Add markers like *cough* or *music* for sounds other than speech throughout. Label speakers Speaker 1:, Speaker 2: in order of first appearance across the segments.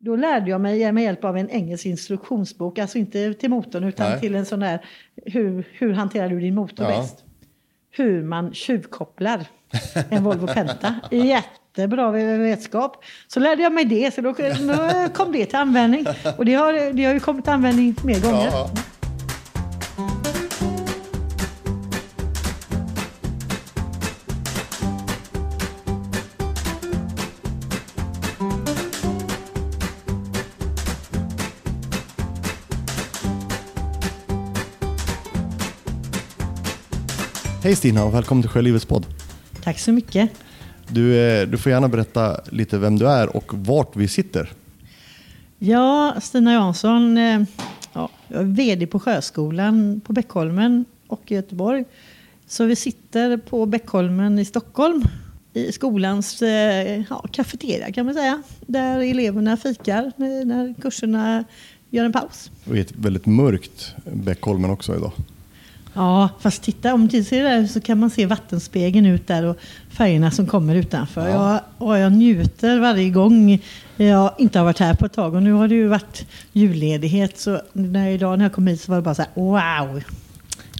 Speaker 1: Då lärde jag mig med hjälp av en engelsk instruktionsbok, alltså inte till motorn utan
Speaker 2: Nej.
Speaker 1: till en sån där hur, hur hanterar du din motor
Speaker 2: Ja.
Speaker 1: bäst? Hur man tjuvkopplar en Volvo Penta. Jättebra vetskap. Så lärde jag mig det, så då, då kom det till användning. Och det har, det har ju kommit till användning mer gånger.
Speaker 2: Ja, Hej Stina och välkommen till Sjölivets podd.
Speaker 1: Tack så mycket.
Speaker 2: Du, eh, du får gärna berätta lite vem du är och vart vi sitter.
Speaker 1: Ja, Stina Jansson, eh, ja, jag är VD på Sjöskolan på Bäckholmen och i Göteborg. Så vi sitter på Bäckholmen i Stockholm i skolans eh, ja, kafeteria kan man säga. Där eleverna fikar när, när kurserna gör en paus.
Speaker 2: Och i ett väldigt mörkt Bäckholmen också idag.
Speaker 1: Ja, fast titta om du ser där så kan man se vattenspegeln ut där och färgerna som kommer utanför. Jag, och jag njuter varje gång jag inte har varit här på ett tag. Och nu har det ju varit julledighet så när idag när jag kom hit så var det bara så här wow.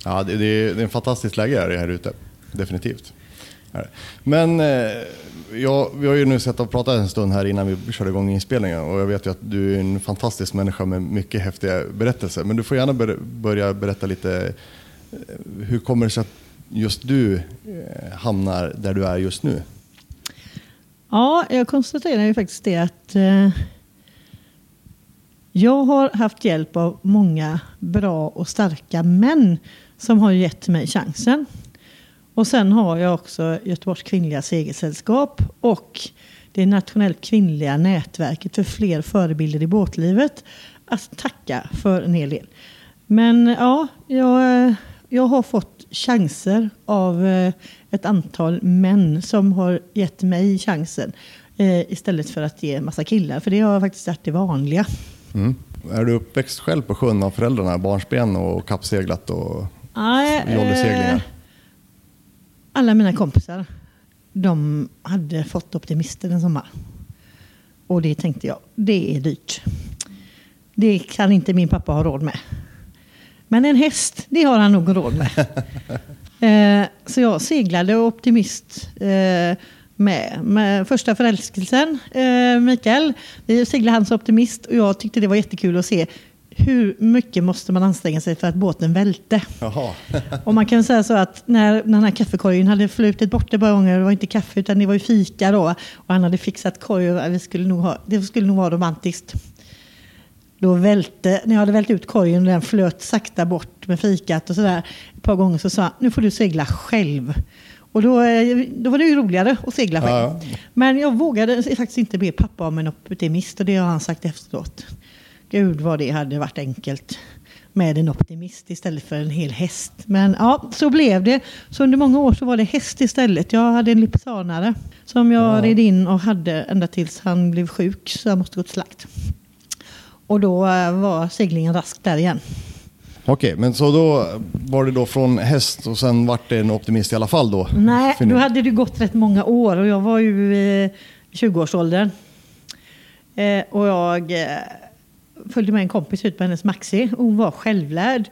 Speaker 2: Ja, det, det, är, det är en fantastiskt läge här, här ute. Definitivt. Men eh, ja, vi har ju nu sett och pratat en stund här innan vi körde igång inspelningen och jag vet ju att du är en fantastisk människa med mycket häftiga berättelser. Men du får gärna börja berätta lite, hur kommer det sig att just du eh, hamnar där du är just nu?
Speaker 1: Ja, jag konstaterar ju faktiskt det att eh, jag har haft hjälp av många bra och starka män som har gett mig chansen. Och sen har jag också Göteborgs kvinnliga segelsällskap och det nationellt kvinnliga nätverket för fler förebilder i båtlivet att tacka för en hel del. Men ja, jag, eh, jag har fått chanser av eh, ett antal män som har gett mig chansen eh, istället för att ge massa killar. För det har faktiskt varit det vanliga.
Speaker 2: Mm. Är du uppväxt själv på sjön av föräldrarna, barnsben och kappseglat och
Speaker 1: Nej, eh, alla mina kompisar, de hade fått optimister en sommar. Och det tänkte jag, det är dyrt. Det kan inte min pappa ha råd med. Men en häst, det har han nog råd med. *laughs* eh, så jag seglade optimist eh, med, med första förälskelsen, eh, Mikael. Vi seglade hans optimist och jag tyckte det var jättekul att se hur mycket måste man anstränga sig för att båten välte. *laughs* Och man kan säga så att när när den här kaffekorgen hade flutit bort ett par gånger, det var inte kaffe utan det var ju fika då, och han hade fixat korg och vi skulle nog ha, det skulle nog vara romantiskt. Då välte, när jag hade vält ut korgen och den flöt sakta bort med fikat och sådär ett par gånger så sa han, nu får du segla själv. Och då, eh, då var det ju roligare att segla själv.
Speaker 2: Ja, ja.
Speaker 1: Men jag vågade faktiskt inte be pappa om en optimist och det har han sagt efteråt. Gud vad det hade varit enkelt med en optimist istället för en hel häst. Men ja, så blev det. Så under många år så var det häst istället. Jag hade en lipsanare som jag
Speaker 2: Ja.
Speaker 1: red in och hade ända tills han blev sjuk så han måste gå till slakt. Och då eh, var seglingen raskt där igen.
Speaker 2: Okej, men så då var det då från häst och sen vart det en optimist i alla fall då?
Speaker 1: Nej, då hade det gått rätt många år och jag var ju i 20-årsåldern. Eh, och jag eh, följde med en kompis ut på hennes Maxi. Hon var självlärd.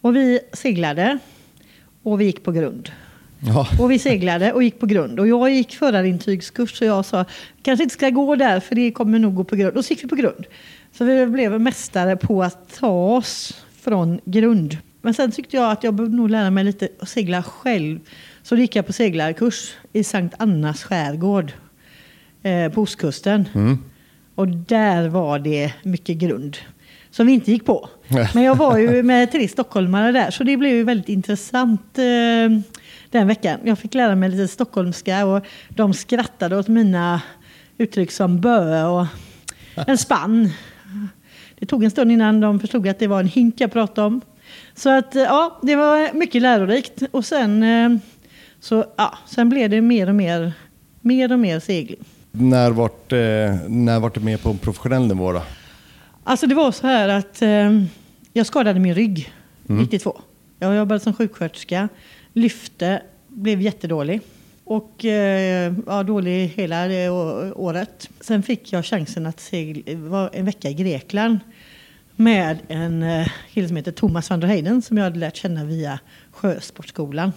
Speaker 1: Och vi seglade och vi gick på grund.
Speaker 2: Ja.
Speaker 1: Och vi seglade och gick på grund. Och jag gick förarintygskurs så jag sa kanske inte ska gå där för det kommer nog gå på grund. Och så gick vi på grund. Så vi blev mästare på att ta oss från grund. Men sen tyckte jag att jag behövde nog lära mig lite att segla själv. Så då gick jag på seglarkurs i Sankt Annas skärgård eh, på ostkusten. Och där var det mycket grund som vi inte gick på. *laughs* Men jag var ju med tre stockholmare där så det blev ju väldigt intressant eh, den veckan. Jag fick lära mig lite stockholmska och de skrattade åt mina uttryck som bö och en spann. Det tog en stund innan de förstod att det var en hink jag pratade om. Så att eh, ja, det var mycket lärorikt. Och sen, eh, så, ja, sen blev det mer och mer, mer och mer segling.
Speaker 2: När vart, eh, när vart det med på en professionell nivå då?
Speaker 1: Alltså det var så här att jag skadade min rygg 92. Jag jobbade som sjuksköterska, lyfte, blev jättedålig och eh, var dålig hela det året. Sen fick jag chansen att segla, en vecka i Grekland med en eh, kille som heter Thomas van der Heiden som jag hade lärt känna via Sjösportskolan.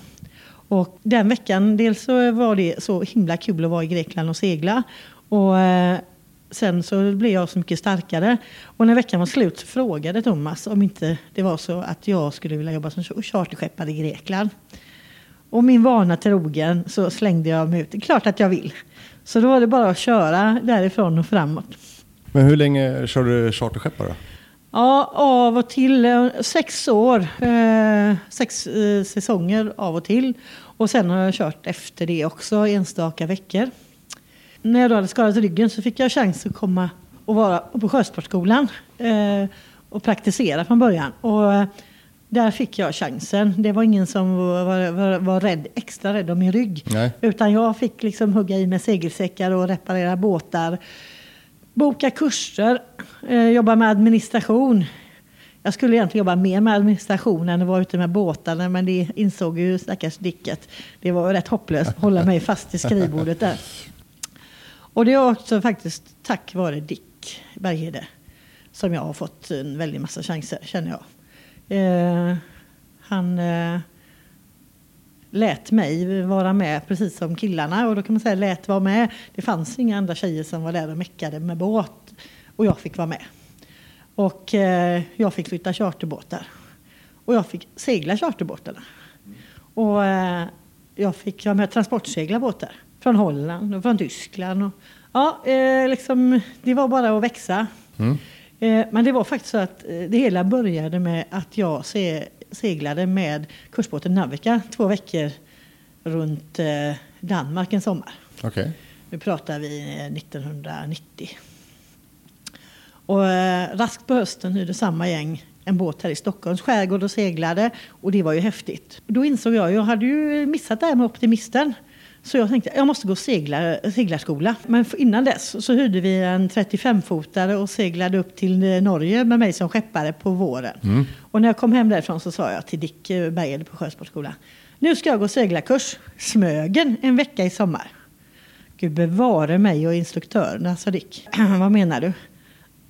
Speaker 1: Och den veckan, dels så var det så himla kul att vara i Grekland och segla. Och eh, sen så blev jag så mycket starkare. Och när veckan var slut så frågade Thomas om inte det var så att jag skulle vilja jobba som charterskeppare i Grekland. Och min vana trogen så slängde jag mig ut. Det är klart att jag vill. Så då var det bara att köra därifrån och framåt.
Speaker 2: Men hur länge kör du charterskeppare? då?
Speaker 1: Ja, av och till. eh, Sex år. Eh, sex eh, säsonger av och till. Och sen har jag kört efter det också enstaka veckor. När jag då hade skadat ryggen så fick jag chans att komma och vara på Sjösportskolan eh, och praktisera från början. Och där fick jag chansen. Det var ingen som var, var, var, rädd, extra rädd om min rygg.
Speaker 2: Nej.
Speaker 1: Utan jag fick liksom hugga i med segelsäckar och reparera båtar. Boka kurser, eh, jobba med administration. Jag skulle egentligen jobba mer med administration än att vara ute med båtarna men det insåg ju stackars Dicket. Det var rätt hopplöst att hålla mig fast i skrivbordet där. Och det är också faktiskt tack vare Dick Berghede som jag har fått en väldig massa chanser känner jag. Eh, han eh, lät mig vara med precis som killarna och då kan man säga lät vara med. Det fanns inga andra tjejer som var där och meckade med båt och jag fick vara med. Och eh, jag fick flytta charterbåtar. Och jag fick segla charterbåtarna. Och eh, jag fick vara med och transportsegla båtar. Från Holland och från Tyskland. Och, ja, eh, liksom, det var bara att växa. Mm men det var faktiskt så att eh, det hela började med att jag se, seglade med kursbåten Navica två veckor runt eh, Danmark en sommar.
Speaker 2: Okej.
Speaker 1: Nu pratar vi eh, 1990. Och eh, raskt på hösten hyrde samma gäng en båt här i Stockholms skärgård och seglade. Och det var ju häftigt. Då insåg jag, jag hade ju missat det här med optimisten. Så jag tänkte, jag måste gå segla, seglarskola. Men innan dess så hyrde vi en 35-fotare och seglade upp till eh, Norge med mig som skeppare på våren. Och när jag kom hem därifrån så sa jag till Dick eh, Berghed på Sjösportskolan. Nu ska jag gå seglarkurs, Smögen, en vecka i sommar. Gud bevare mig och instruktörerna, sa Dick. *clears throat* Vad menar du?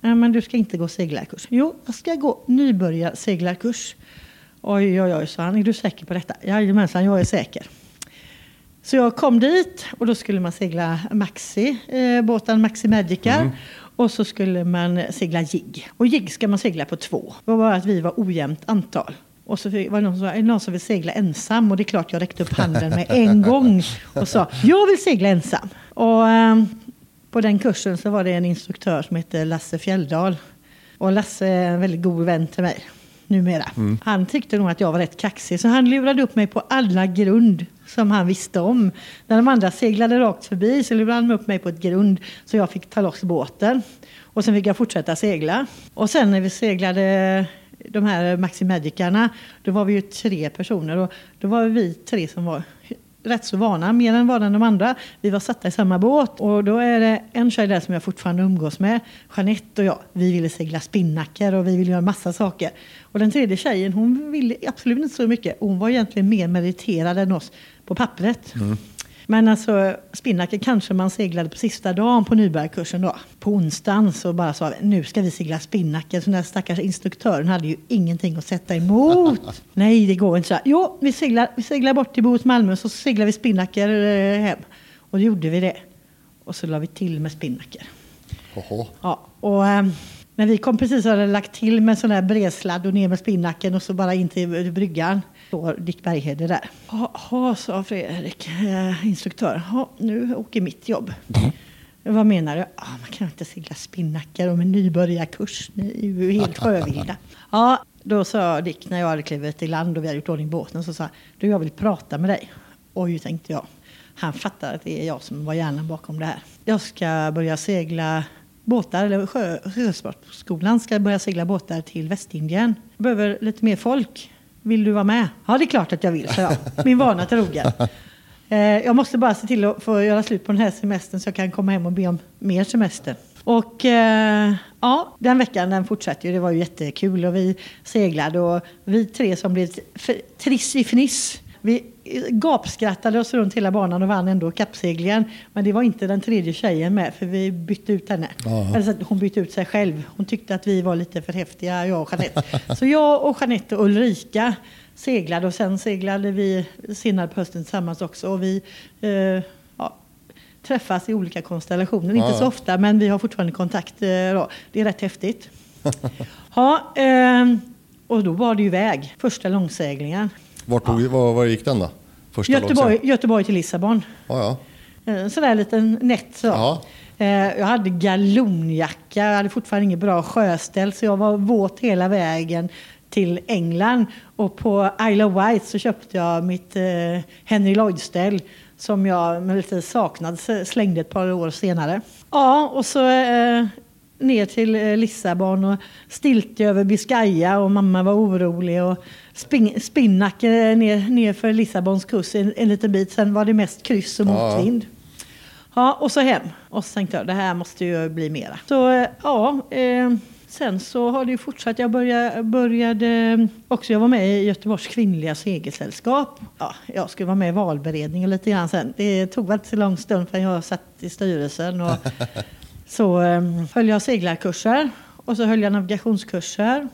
Speaker 1: Nej, men du ska inte gå seglarkurs. Jo, jag ska gå nybörjar seglarkurs. Oj, oj, oj, sa han. Är du säker på detta? Jajamensan, jag är säker. Så jag kom dit och då skulle man segla Maxi, eh, båten Maxi Magicar. Och så skulle man segla jigg. Och jigg ska man segla på två. Det var bara att vi var ojämnt antal. Och så var det någon som sa, är det någon som vill segla ensam? Och det är klart jag räckte upp handen med en *laughs* gång och sa, jag vill segla ensam. Och ehm, på den kursen så var det en instruktör som hette Lasse Fjälldal. Och Lasse är en väldigt god vän till mig numera. Han tyckte nog att jag var rätt kaxig så han lurade upp mig på alla grund som han visste om. När de andra seglade rakt förbi så lurade han upp mig på ett grund så jag fick ta loss båten. Och sen fick jag fortsätta segla. Och sen när vi seglade de här Maxi Magicarna, då var vi ju tre personer och då var vi tre som var rätt så vana, mer än vana än de andra. Vi var satta i samma båt och då är det en tjej där som jag fortfarande umgås med, Jeanette och jag. Vi ville segla spinnaker och vi ville göra massa saker. Och den tredje tjejen, hon ville absolut inte så mycket. Hon var egentligen mer meriterad än oss på pappret. Mm. Men alltså spinnaker kanske man seglade på sista dagen på nybörjarkursen då. På onsdagen så bara sa vi, nu ska vi segla spinnaker. Så den där stackars instruktören hade ju ingenting att sätta emot. *laughs* Nej, det går inte så. Jo, vi seglar, vi seglar bort till Bohus Malmö så seglar vi spinnaker eh, hem. Och då gjorde vi det. Och så la vi till med spinnaker.
Speaker 2: Oho.
Speaker 1: Ja, och eh, när vi kom precis hade lagt till med sån här bredsladd och ner med spinnaken och så bara in till bryggan. Står Dick Berghede där. Ja, sa Fredrik, eh, instruktör. Ja, nu åker mitt jobb. Vad menar du? Ja, man kan inte segla spinnaker om en nybörjarkurs. Ni är ju helt sjövilda. Ja, då sa Dick när jag hade klivit i land och vi hade gjort ordning båten så sa du jag vill prata med dig. Oj, tänkte jag. Han fattar att det är jag som var hjärnan bakom det här. Jag ska börja segla båtar, eller sjö, Sjösportskolan ska börja segla båtar till Västindien. Jag behöver lite mer folk. Vill du vara med? Ja, det är klart att jag vill, sa jag. Min vana trogen. *laughs* Eh, Jag måste bara se till att få göra slut på den här semestern så jag kan komma hem och be om mer semester. Och eh, ja, den veckan den fortsatte ju. Det var ju jättekul och vi seglade och vi tre som blev f- triss i fniss. Vi gapskrattade oss runt hela banan och vann ändå kappseglingen. Men det var inte den tredje tjejen med för vi bytte ut henne.
Speaker 2: Ja.
Speaker 1: Alltså, hon bytte ut sig själv. Hon tyckte att vi var lite för häftiga, jag och Jeanette. *laughs* Så jag och Jeanette och Ulrika seglade och sen seglade vi senare på hösten tillsammans också. Och vi eh, ja, träffas i olika konstellationer. Inte
Speaker 2: Ja.
Speaker 1: så ofta men vi har fortfarande kontakt. Eh. Det är rätt häftigt. *laughs* ja, ehm, och då var det ju väg. Första långseglingen.
Speaker 2: Vart tog, var, var gick den då? Första
Speaker 1: Göteborg? Göteborg till Lissabon.
Speaker 2: Ja, ja.
Speaker 1: Eh, Sådär liten nätt så.
Speaker 2: Ja.
Speaker 1: Eh, Jag hade galonjacka, jag hade fortfarande inget bra sjöställ så jag var våt hela vägen till England. Och på Isle of Wight så köpte jag mitt eh, Henry Lloyd-ställ som jag med lite saknad slängde ett par år senare. Ja, och så eh, ner till eh, Lissabon och stiltje över Biscaya och mamma var orolig. Och spin, Spinnack eh, ner, ner för Lissabons kust en, en liten bit. Sen var det mest kryss och
Speaker 2: Ja.
Speaker 1: motvind. Ja, och så hem. Och så tänkte jag, det här måste ju bli mera. Så eh, ja, eh, sen så har det ju fortsatt. Jag började, började också, jag var med i Göteborgs kvinnliga segelsällskap. Ja, jag skulle vara med i valberedningen lite grann sen. Det tog väl inte så lång stund förrän jag satt i styrelsen. Och *laughs* så eh, höll jag seglarkurser och så höll jag navigationskurser.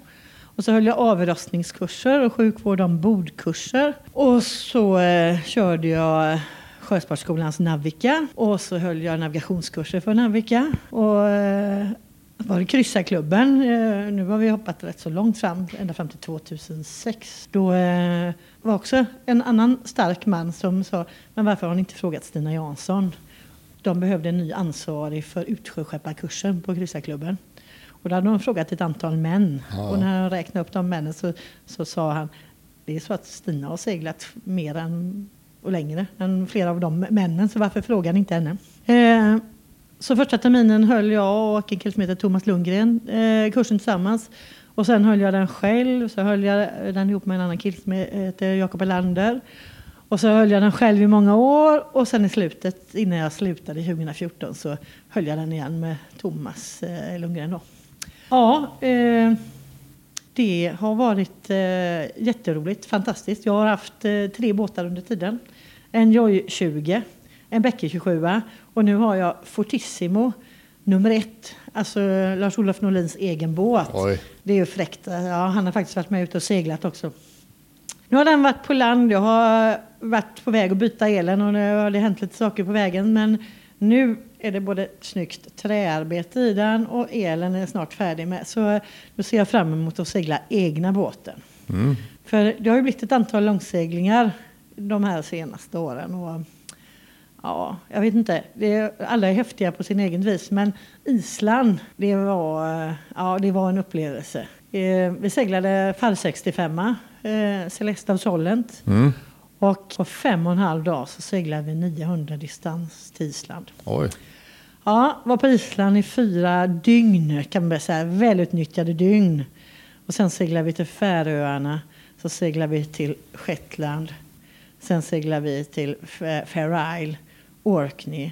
Speaker 1: Och så höll jag avrostningskurser och sjukvård ombordkurser. Och så eh, körde jag Sjösportskolans Navica och så höll jag navigationskurser för Navica. Och eh, var det kryssarklubben. Eh, nu har vi hoppat rätt så långt fram, ända fram till 2006. Då eh, var också en annan stark man som sa, men varför har ni inte frågat Stina Jansson? De behövde en ny ansvarig för utsjöskepparkursen på kryssarklubben. Och då hade de frågat ett antal män.
Speaker 2: Ja.
Speaker 1: Och när jag räknade upp de männen så, så sa han, det är så att Stina har seglat mer än, och längre än flera av de männen, så varför frågar ni inte henne? Eh, så första terminen höll jag och en kille som heter Thomas Lundgren eh, kursen tillsammans. Och sen höll jag den själv, så höll jag den ihop med en annan kille som heter Jakob Elander. Och så höll jag den själv i många år och sen i slutet, innan jag slutade 2014, så höll jag den igen med Thomas eh, Lundgren. Då. Ja, eh, det har varit eh, jätteroligt, fantastiskt. Jag har haft eh, tre båtar under tiden. En Joy 20, en Bäcke 27 och nu har jag Fortissimo nummer ett. Alltså Lars-Olof Norlins egen båt.
Speaker 2: Oj.
Speaker 1: Det är ju fräckt. Ja, han har faktiskt varit med ute och seglat också. Nu har den varit på land. Jag har varit på väg att byta elen och nu har det hänt lite saker på vägen. Men nu är det både snyggt träarbete i den och elen är snart färdig med. Så nu ser jag fram emot att segla egna båten.
Speaker 2: Mm.
Speaker 1: För det har ju blivit ett antal långseglingar de här senaste åren. Och, ja, jag vet inte. Är, alla är häftiga på sin egen vis. Men Island, det var, ja, det var en upplevelse. Eh, Vi seglade Fall 65, eh, Celeste of Solent.
Speaker 2: Mm.
Speaker 1: Och på fem och en halv dag så seglade vi 900 distans till Island.
Speaker 2: Oj.
Speaker 1: Ja, var på Island i fyra dygn kan man säga. Välutnyttjade dygn. Och sen seglade vi till Färöarna. Så seglade vi till Shetland. Sen seglade vi till Fa- Fair Isle, Orkney.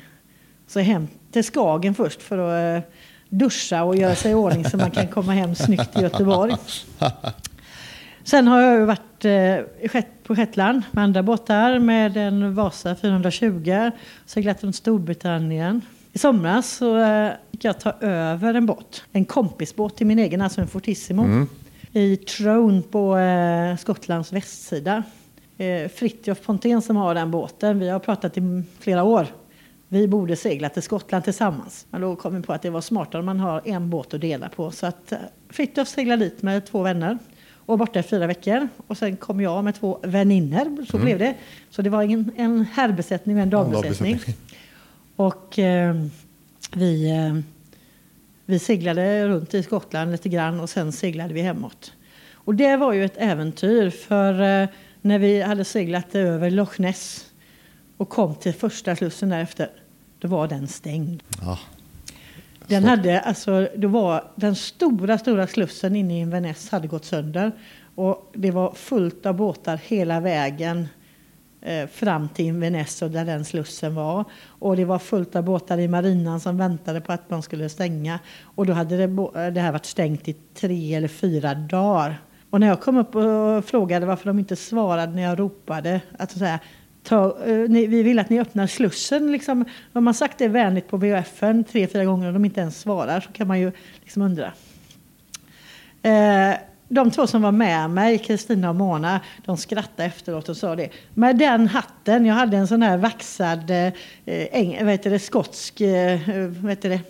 Speaker 1: Så hem till Skagen först för att eh, duscha och göra sig i ordning så man kan komma hem snyggt till Göteborg. *laughs* Sen har jag ju varit eh, på Shetland med andra båtar med en Vasa 420. Seglat runt Storbritannien. I somras så eh, fick jag ta över en båt. En kompisbåt till min egen, alltså en Fortissimo. I Trone på eh, Skottlands västsida. Eh, Fritjof Pontén som har den båten. Vi har pratat i flera år. Vi borde segla till Skottland tillsammans. Men då kom vi på att det var smartare om man har en båt att dela på. Så att eh, Fritjof seglade dit med två vänner var borta i fyra veckor. Och sen kom jag med två vänninner. Så blev det. Så det var en, en herrbesättning och en dambesättning.
Speaker 2: dambesättning.
Speaker 1: Och eh, vi, eh, vi seglade runt i Skottland lite grann och sen seglade vi hemåt. Och det var ju ett äventyr för eh, när vi hade seglat över Loch Ness och kom till första slussen därefter, då var den stängd.
Speaker 2: Ja.
Speaker 1: Den hade, alltså, det var, den stora, stora slussen inne i Inverness hade gått sönder. Och det var fullt av båtar hela vägen eh, fram till Inverness och där den slussen var. Och det var fullt av båtar i marinan som väntade på att man skulle stänga. Och då hade det, bo- det här varit stängt i tre eller fyra dagar. Och när jag kom upp och frågade varför de inte svarade när jag ropade, att säga, ta, eh, ni, vi vill att ni öppnar slussen. Liksom, om man sagt det vänligt på VHF tre, fyra gånger och de inte ens svarar så kan man ju liksom undra. Eh, de två som var med mig, Kristina och Mona, de skrattade efteråt och sa det. Med den hatten, jag hade en sån här vaxad eh, eh äng, vad heter det, skotsk eh, vad heter det,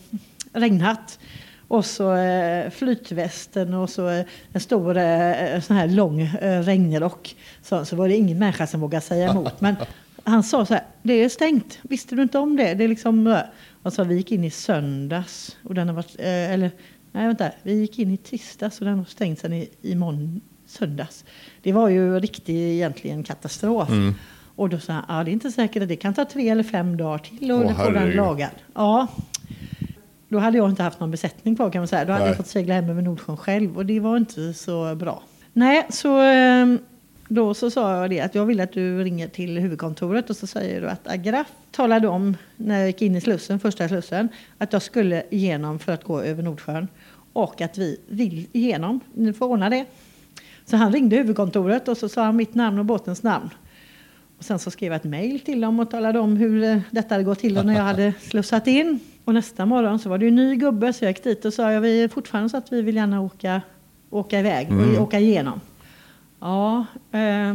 Speaker 1: regnhatt. Och så eh, flytvästen och så eh, en stor eh, sån här lång eh, regnrock. Så, så var det ingen människa som vågade säga emot. Men han sa så här, det är stängt. Visste du inte om det? det är liksom, och så vi gick in i söndags. Och den har varit, eller nej vänta, vi gick in i tisdags och den har stängt sedan i, i mån, söndags. Det var ju riktigt egentligen katastrof.
Speaker 2: Mm.
Speaker 1: Och då sa han, ja det är inte säkert att det kan ta tre eller fem dagar till och
Speaker 2: Åh,
Speaker 1: få den lagad. Ja, då hade jag inte haft någon besättning kvar kan man säga. Då hade
Speaker 2: Nej.
Speaker 1: jag fått segla hem över Nordsjön själv och det var inte så bra. Nej, så ehm, då så sa jag det att jag vill att du ringer till huvudkontoret och så säger du att Agraf talade om när jag gick in i slussen, första slussen, att jag skulle igenom för att gå över Nordsjön och att vi vill igenom. Ni får ordna det. Så han ringde huvudkontoret och så sa han mitt namn och båtens namn. Och sen så skrev jag ett mejl till dem och talade om hur eh, detta hade gått till och när jag hade *laughs* slussat in. Och nästa morgon så var det ju en ny gubbe så jag gick dit och sa jag vi är fortfarande så att vi vill gärna åka, åka iväg och åka igenom. Ja, eh,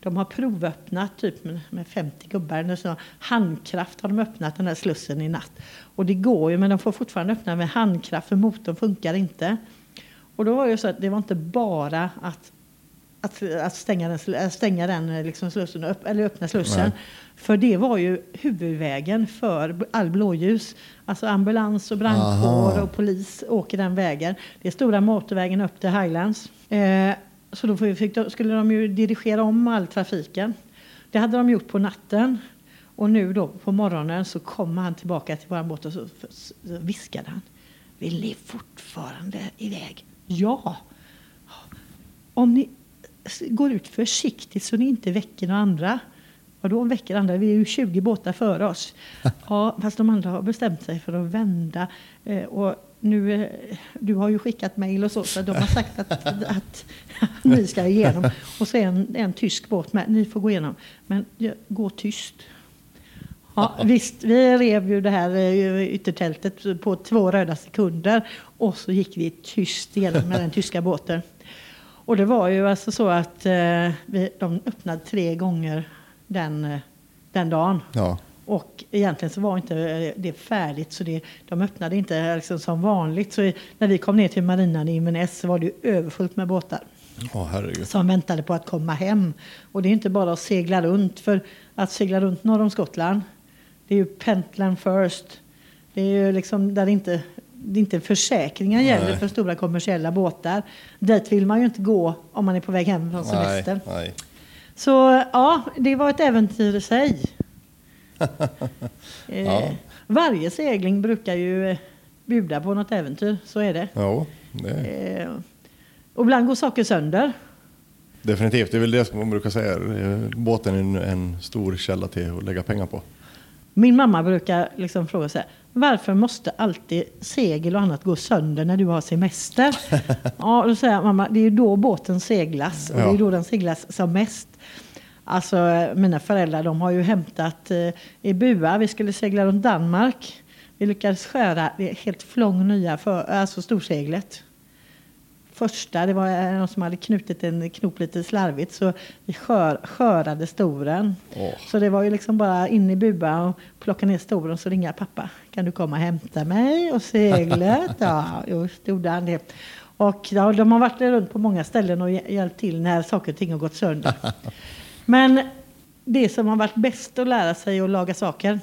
Speaker 1: de har provöppnat typ med, med 50 gubbar. Så handkraft har de öppnat den här slussen i natt. Och det går ju men de får fortfarande öppna med handkraft för motorn funkar inte. Och då var det så att det var inte bara att att, att stänga den, sl- stänga den eh, liksom slussen, upp, eller öppna slussen.
Speaker 2: Nej.
Speaker 1: För det var ju huvudvägen för all blåljus. Alltså ambulans och brandkår och polis åker den vägen. Det är stora motorvägen upp till Highlands. Eh, så då fick, skulle de ju dirigera om all trafiken. Det hade de gjort på natten. Och nu då på morgonen så kom han tillbaka till vår båt och så, så viskade han. Vill ni fortfarande iväg? Ja. Om ni går ut försiktigt så ni inte väcker några andra. Vadå väcker andra? Vi är ju 20 båtar före oss. *laughs* Ja, fast de andra har bestämt sig för att vända. Eh, och nu, eh, du har ju skickat mejl och så, så de har sagt att, *laughs* att *laughs* ni ska igenom. Och så är en, en tysk båt med. Ni får gå igenom. Men ja, gå tyst. Ja, visst, vi rev ju det här eh, yttertältet på två röda sekunder och så gick vi tyst igenom med den tyska båten. Och det var ju alltså så att eh, vi, de öppnade tre gånger den, eh, den dagen.
Speaker 2: Ja.
Speaker 1: Och egentligen så var inte eh, det färdigt så det, de öppnade inte liksom som vanligt. Så när vi kom ner till marinan i Inverness så var det ju överfullt med båtar
Speaker 2: herregud.
Speaker 1: som väntade på att komma hem. Och det är inte bara att segla runt. För att segla runt norr om Skottland, det är ju Pentland First. Det är ju liksom där inte, det är inte försäkringar gäller
Speaker 2: Nej.
Speaker 1: för stora kommersiella båtar. Dit vill man ju inte gå om man är på väg hem från
Speaker 2: Nej,
Speaker 1: semester.
Speaker 2: nej.
Speaker 1: Så ja, det var ett äventyr i sig. *laughs* eh,
Speaker 2: Ja.
Speaker 1: Varje segling brukar ju eh, bjuda på något äventyr, så är det.
Speaker 2: Jo, det,
Speaker 1: Eh, och ibland går saker sönder.
Speaker 2: definitivt. Det är väl det som man brukar säga. Eh, Båten är en, en stor källa till att lägga pengar på.
Speaker 1: Min mamma brukar liksom fråga sig varför måste alltid segel och annat gå sönder när du har semester? *laughs* ja, då säger jag, mamma, det är ju då båten seglas och det är ju då den seglas som mest. Alltså mina föräldrar de har ju hämtat eh, i Bua, vi skulle segla runt Danmark. Vi lyckades skära det helt flång nya, för, alltså storseglet. Första, det var eh, någon som hade knutit en knop lite slarvigt så vi skör, skörade storen.
Speaker 2: Åh.
Speaker 1: Så det var ju liksom bara in i Bua och plocka ner storen och så ringa pappa. Kan du komma och hämta mig och seglet? *laughs* Ja, just gjorde han det. Och ja, de har varit runt på många ställen och hjä- hjälpt till när saker och ting har gått sönder. *laughs* Men det som har varit bäst att lära sig att laga saker,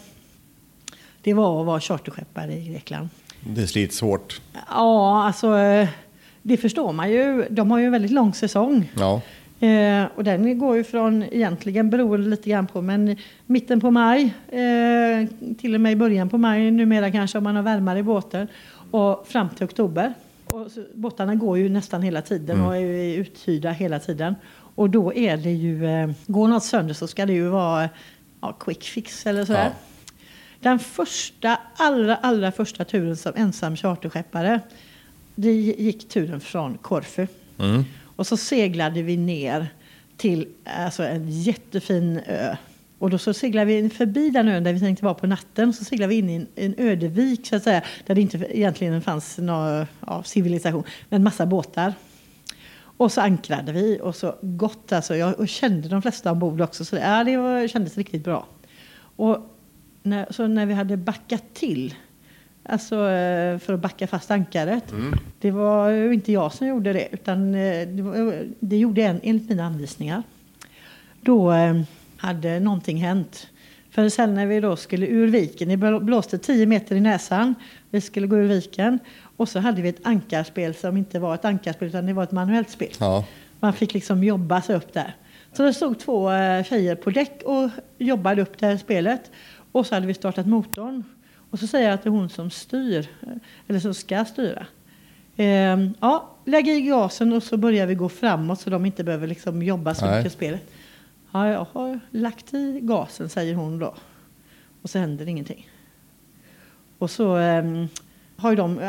Speaker 1: det var att vara charterskeppare i Grekland.
Speaker 2: Det slits hårt.
Speaker 1: Ja, alltså eh, det förstår man ju. De har ju en väldigt lång säsong.
Speaker 2: Ja.
Speaker 1: Eh, och den går ju från, egentligen beroende lite grann på, men mitten på maj, eh, till och med i början på maj numera kanske om man har värmare i båten, och fram till oktober. Och så, båtarna går ju nästan hela tiden och är ju uthyrda hela tiden. Och då är det ju, eh, går något sönder så ska det ju vara ja, quick fix eller sådär.
Speaker 2: Ja.
Speaker 1: Den första, allra, allra första turen som ensam charterskeppare, det gick turen från Korfu.
Speaker 2: Mm.
Speaker 1: Och så seglade vi ner till alltså, en jättefin ö. Och då så seglade vi förbi den ön där vi tänkte vara på natten. Så seglade vi in i en, en ödevik så att säga, där det inte egentligen fanns någon ja, civilisation, men massa båtar. Och så ankrade vi och så gott alltså. Jag kände de flesta ombord också. Så det, ja, det var, kändes riktigt bra. Och när, så när vi hade backat till, alltså eh, för att backa fast ankaret. Mm. Det var ju inte jag som gjorde det, utan eh, det, var, det gjorde en enligt mina anvisningar. Då eh, hade någonting hänt. För sen när vi då skulle ur viken, det blåste 10 meter i näsan, vi skulle gå ur viken. Och så hade vi ett ankarspel som inte var ett ankarspel utan det var ett manuellt spel. Ja. Man fick liksom jobba sig upp där. Så det stod två tjejer på däck och jobbade upp det här spelet. Och så hade vi startat motorn. Och så säger jag att det är hon som styr, eller som ska styra. Ehm, ja, lägg i gasen och så börjar vi gå framåt så de inte behöver liksom jobba så mycket i spelet. Ja, jag har lagt i gasen, säger hon då. Och så händer ingenting. Och så um, har ju de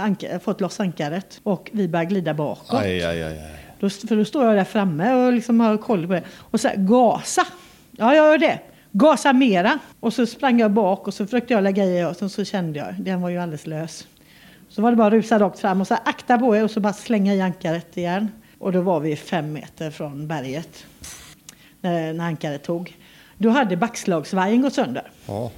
Speaker 1: fått loss ankaret och vi börjar glida bakåt.
Speaker 2: Aj, aj, aj,
Speaker 1: då, för då står jag där framme och liksom har koll på det. Och så här, gasa! Ja, jag gör det gasa mera. Och så sprang jag bak och så försökte jag lägga i och så, kände jag, den var ju alldeles lös. Så var det bara att rusa rakt fram och så akta på er och så bara slänga i ankaret igen. Och då var vi fem meter från berget. När, när ankaret tog. Då hade backslagsvajern gått sönder. Ja.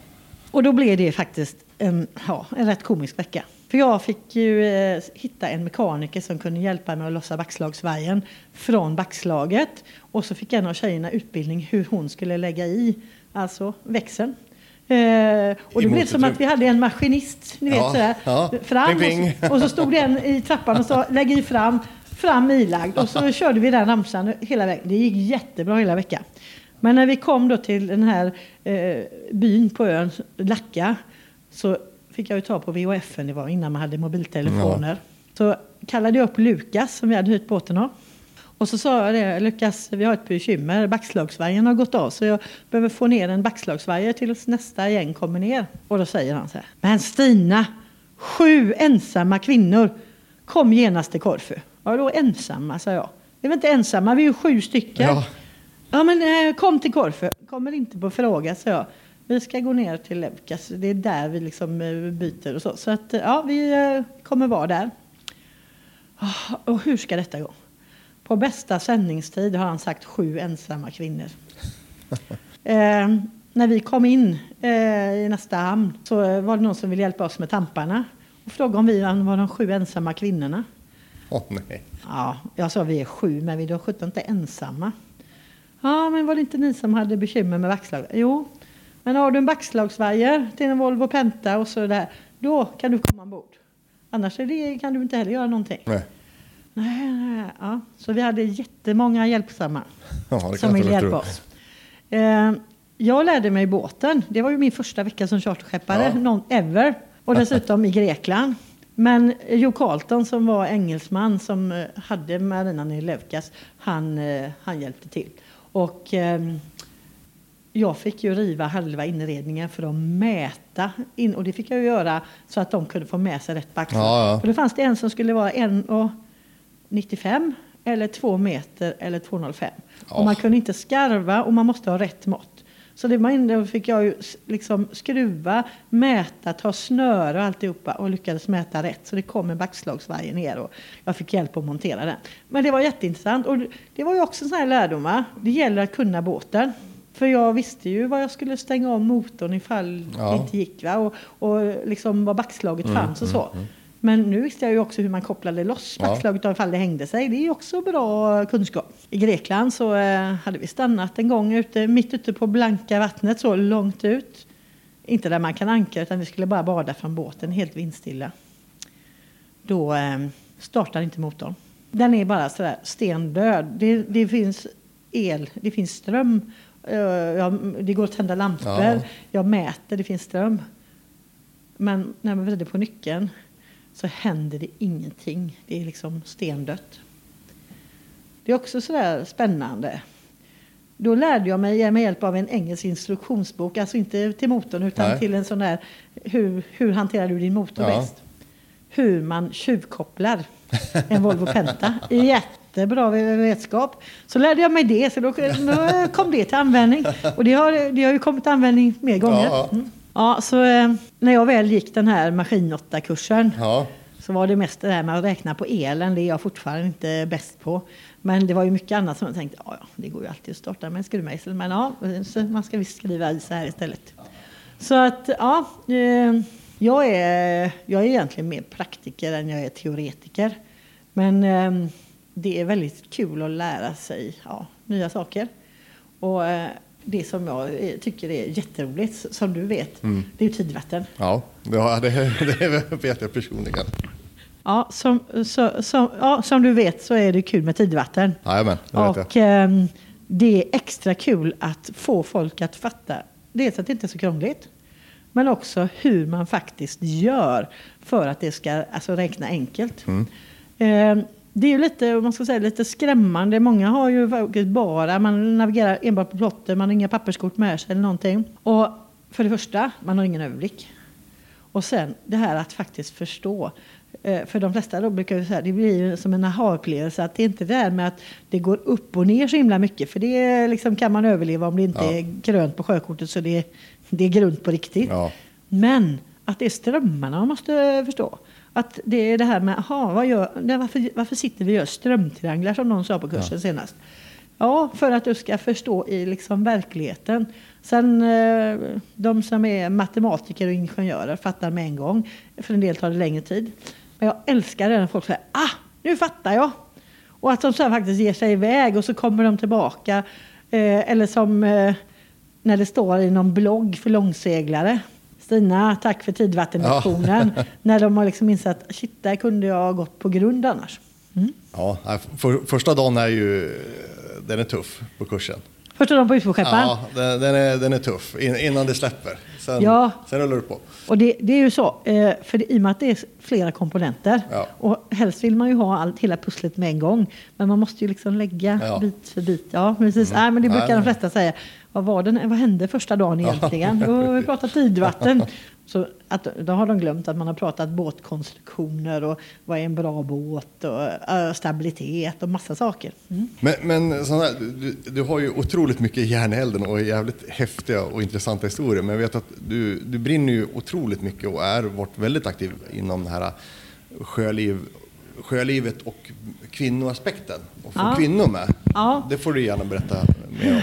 Speaker 1: Och då blev det faktiskt en, ja, en rätt komisk vecka. För jag fick ju eh, hitta en mekaniker som kunde hjälpa mig att lossa backslagsvajern från backslaget. Och så fick en av tjejerna utbildning hur hon skulle lägga i alltså växeln. Eh, och det blev som att vi hade en maskinist, ni vet
Speaker 2: ja,
Speaker 1: sådär,
Speaker 2: ja.
Speaker 1: fram. Ping, ping. Och, så, *laughs* och, så, stod det en i trappan och sa lägg i fram, fram ilagd. Och så *laughs* körde vi den ramsan hela vägen. Det gick jättebra hela veckan. Men när vi kom då till den här eh, byn på ön, Lacka, så fick jag ju ta på VHF, det var innan man hade mobiltelefoner. Ja. Så kallade jag upp Lukas som vi hade hyrt båten av. Och så sa jag det, Lukas, vi har ett bekymmer. Backslagsvajern har gått av så jag behöver få ner en backslagsvajer tills nästa gäng kommer ner. Och då säger han så här. Men Stina, sju ensamma kvinnor kom genast till Korfu. Ja, då ensamma, sa jag. Vi är väl inte ensamma, vi är ju sju stycken. Ja, ja men eh, kom till Korfu. Kommer inte på fråga, sa jag. Vi ska gå ner till Levkas. Det är där vi liksom eh, byter och så. Så att, ja, vi eh, kommer vara där. Ah, och hur ska detta gå? På bästa sändningstid har han sagt sju ensamma kvinnor. *laughs* eh, när vi kom in eh, i nästa hamn så var det någon som ville hjälpa oss med tamparna och frågade om vi var de sju ensamma kvinnorna.
Speaker 2: Åh oh, nej.
Speaker 1: Ja, jag sa vi är sju, men vi är sjutton inte ensamma. Ja, men var det inte ni som hade bekymmer med backslag? Jo, men har du en backslagsvajer till en Volvo Penta och så där, då kan du komma ombord. Annars det, kan du inte heller göra någonting. Nej. Nej, nej, ja. Så vi hade jättemånga hjälpsamma ja, som ville hjälpa oss. Eh, jag lärde mig båten. Det var ju min första vecka som charterskeppare, ja. någon ever. Och dessutom i Grekland. Men Jo Carlton som var engelsman som eh, hade marinan i Levkas, han, eh, han hjälpte till. Och eh, jag fick ju riva halva inredningen för att mäta. In, och det fick jag ju göra så att de kunde få med sig rätt backslag. Ja, ja. För då fanns det en som skulle vara en och 95 eller 2 meter eller 2,05. Oh. Och man kunde inte skarva och man måste ha rätt mått. Så det man, fick jag ju liksom skruva, mäta, ta snöre och alltihopa och lyckades mäta rätt. Så det kom en backslagsvajer ner och jag fick hjälp att montera den. Men det var jätteintressant och det var ju också en sån här lärdom. Det gäller att kunna båten. För jag visste ju var jag skulle stänga av motorn ifall ja. det inte gick. Va? Och, och liksom var backslaget mm, fanns och så. Mm, mm. Men nu visste jag ju också hur man kopplade loss backslaget ja. ifall det hängde sig. Det är också bra kunskap. I Grekland så eh, hade vi stannat en gång ute, mitt ute på blanka vattnet, så långt ut. Inte där man kan ankra, utan vi skulle bara bada från båten, helt vindstilla. Då eh, startar inte motorn. Den är bara sådär stendöd. Det, det finns el, det finns ström. Ja, det går att tända lampor. Ja. Jag mäter, det finns ström. Men när man vrider på nyckeln så händer det ingenting. Det är liksom stendött. Det är också sådär spännande. Då lärde jag mig med hjälp av en engelsk instruktionsbok, alltså inte till motorn utan Nej. till en sån där hur, hur hanterar du din motor ja. bäst? Hur man tjuvkopplar en Volvo Penta. Jätte jättebra redskap. Så lärde jag mig det, så då, kom det till användning. Och det har, det har ju kommit till användning mer gånger. Mm. Ja, så eh, när jag väl gick den här maskin-8-kursen
Speaker 2: Ja.
Speaker 1: så var det mest det där med att räkna på elen. Det är jag fortfarande inte bäst på. Men det var ju mycket annat som jag tänkte, ja, ja det går ju alltid att starta med en skruvmejsel. Men ja, så man ska visst skriva i så här istället. Så att, ja, eh, jag är, jag är egentligen mer praktiker än jag är teoretiker. Men eh, det är väldigt kul att lära sig ja, nya saker. Och eh, det som jag eh, tycker är jätteroligt, som du vet, det är ju tidvatten.
Speaker 2: Ja, det, har- det, det vet jag personligen.
Speaker 1: Ja som, så, som, ja, som du vet så är det kul med tidvatten.
Speaker 2: Jajamän, det vet jag.
Speaker 1: Och ehm, det är extra kul att få folk att fatta dels att det inte är så krångligt, men också hur man faktiskt gör för att det ska alltså, räkna enkelt.
Speaker 2: Mm.
Speaker 1: Ehm, det är ju lite, man ska säga, lite skrämmande. Många har ju bara, man navigerar enbart på plotter, man har inga papperskort med sig eller någonting. Och för det första, man har ingen överblick. Och sen det här att faktiskt förstå. Eh, För de flesta då brukar jag säga det blir ju som en aha-upplevelse att det är inte det här med att det går upp och ner så himla mycket. För det liksom kan man överleva om det inte
Speaker 2: Ja.
Speaker 1: är grönt på sjökortet så det, det är grunt på riktigt.
Speaker 2: Ja.
Speaker 1: Men att det är strömmarna man måste förstå. Att det är det här med, aha, vad gör, varför, varför sitter vi och gör strömtrianglar som någon sa på kursen senast? Ja, för att du ska förstå i liksom verkligheten. Sen eh, de som är matematiker och ingenjörer fattar med en gång. För en del tar det längre tid. Men jag älskar det när folk säger ah, nu fattar jag. Och att de sen faktiskt ger sig iväg och så kommer de tillbaka. Eh, eller som eh, när det står i någon blogg för långseglare. Stina, tack för tidvattenlektionen. *laughs* När de har liksom insett att shit, där kunde jag ha gått på grund annars. Mm.
Speaker 2: Ja, för, första dagen är ju den är tuff på kursen.
Speaker 1: Första dagen på Utsjöskepparen.
Speaker 2: Ja, den, den, är, den är tuff in, innan det släpper. Sen,
Speaker 1: Ja.
Speaker 2: sen rullar det på.
Speaker 1: Och det, det är ju så, eh, för det, i och med att det är flera komponenter
Speaker 2: Ja.
Speaker 1: och helst vill man ju ha allt, hela pusslet med en gång. Men man måste ju liksom lägga
Speaker 2: Ja.
Speaker 1: bit för bit. Ja, precis. Nej, men det brukar
Speaker 2: Nej.
Speaker 1: de flesta säga. Vad, var det, vad hände första dagen egentligen? Jo, vi pratade tidvatten. Så att, då har de glömt att man har pratat båtkonstruktioner och vad är en bra båt och eh, stabilitet och massa saker. Mm.
Speaker 2: Men, men här, du, du har ju otroligt mycket järn i elden och jävligt häftiga och intressanta historier. Men jag vet att du, du brinner ju otroligt mycket och är varit väldigt aktiv inom det här sjöliv, sjölivet och kvinnoaspekten. Och få
Speaker 1: Ja.
Speaker 2: kvinnor med.
Speaker 1: Ja.
Speaker 2: Det får du gärna berätta mer om.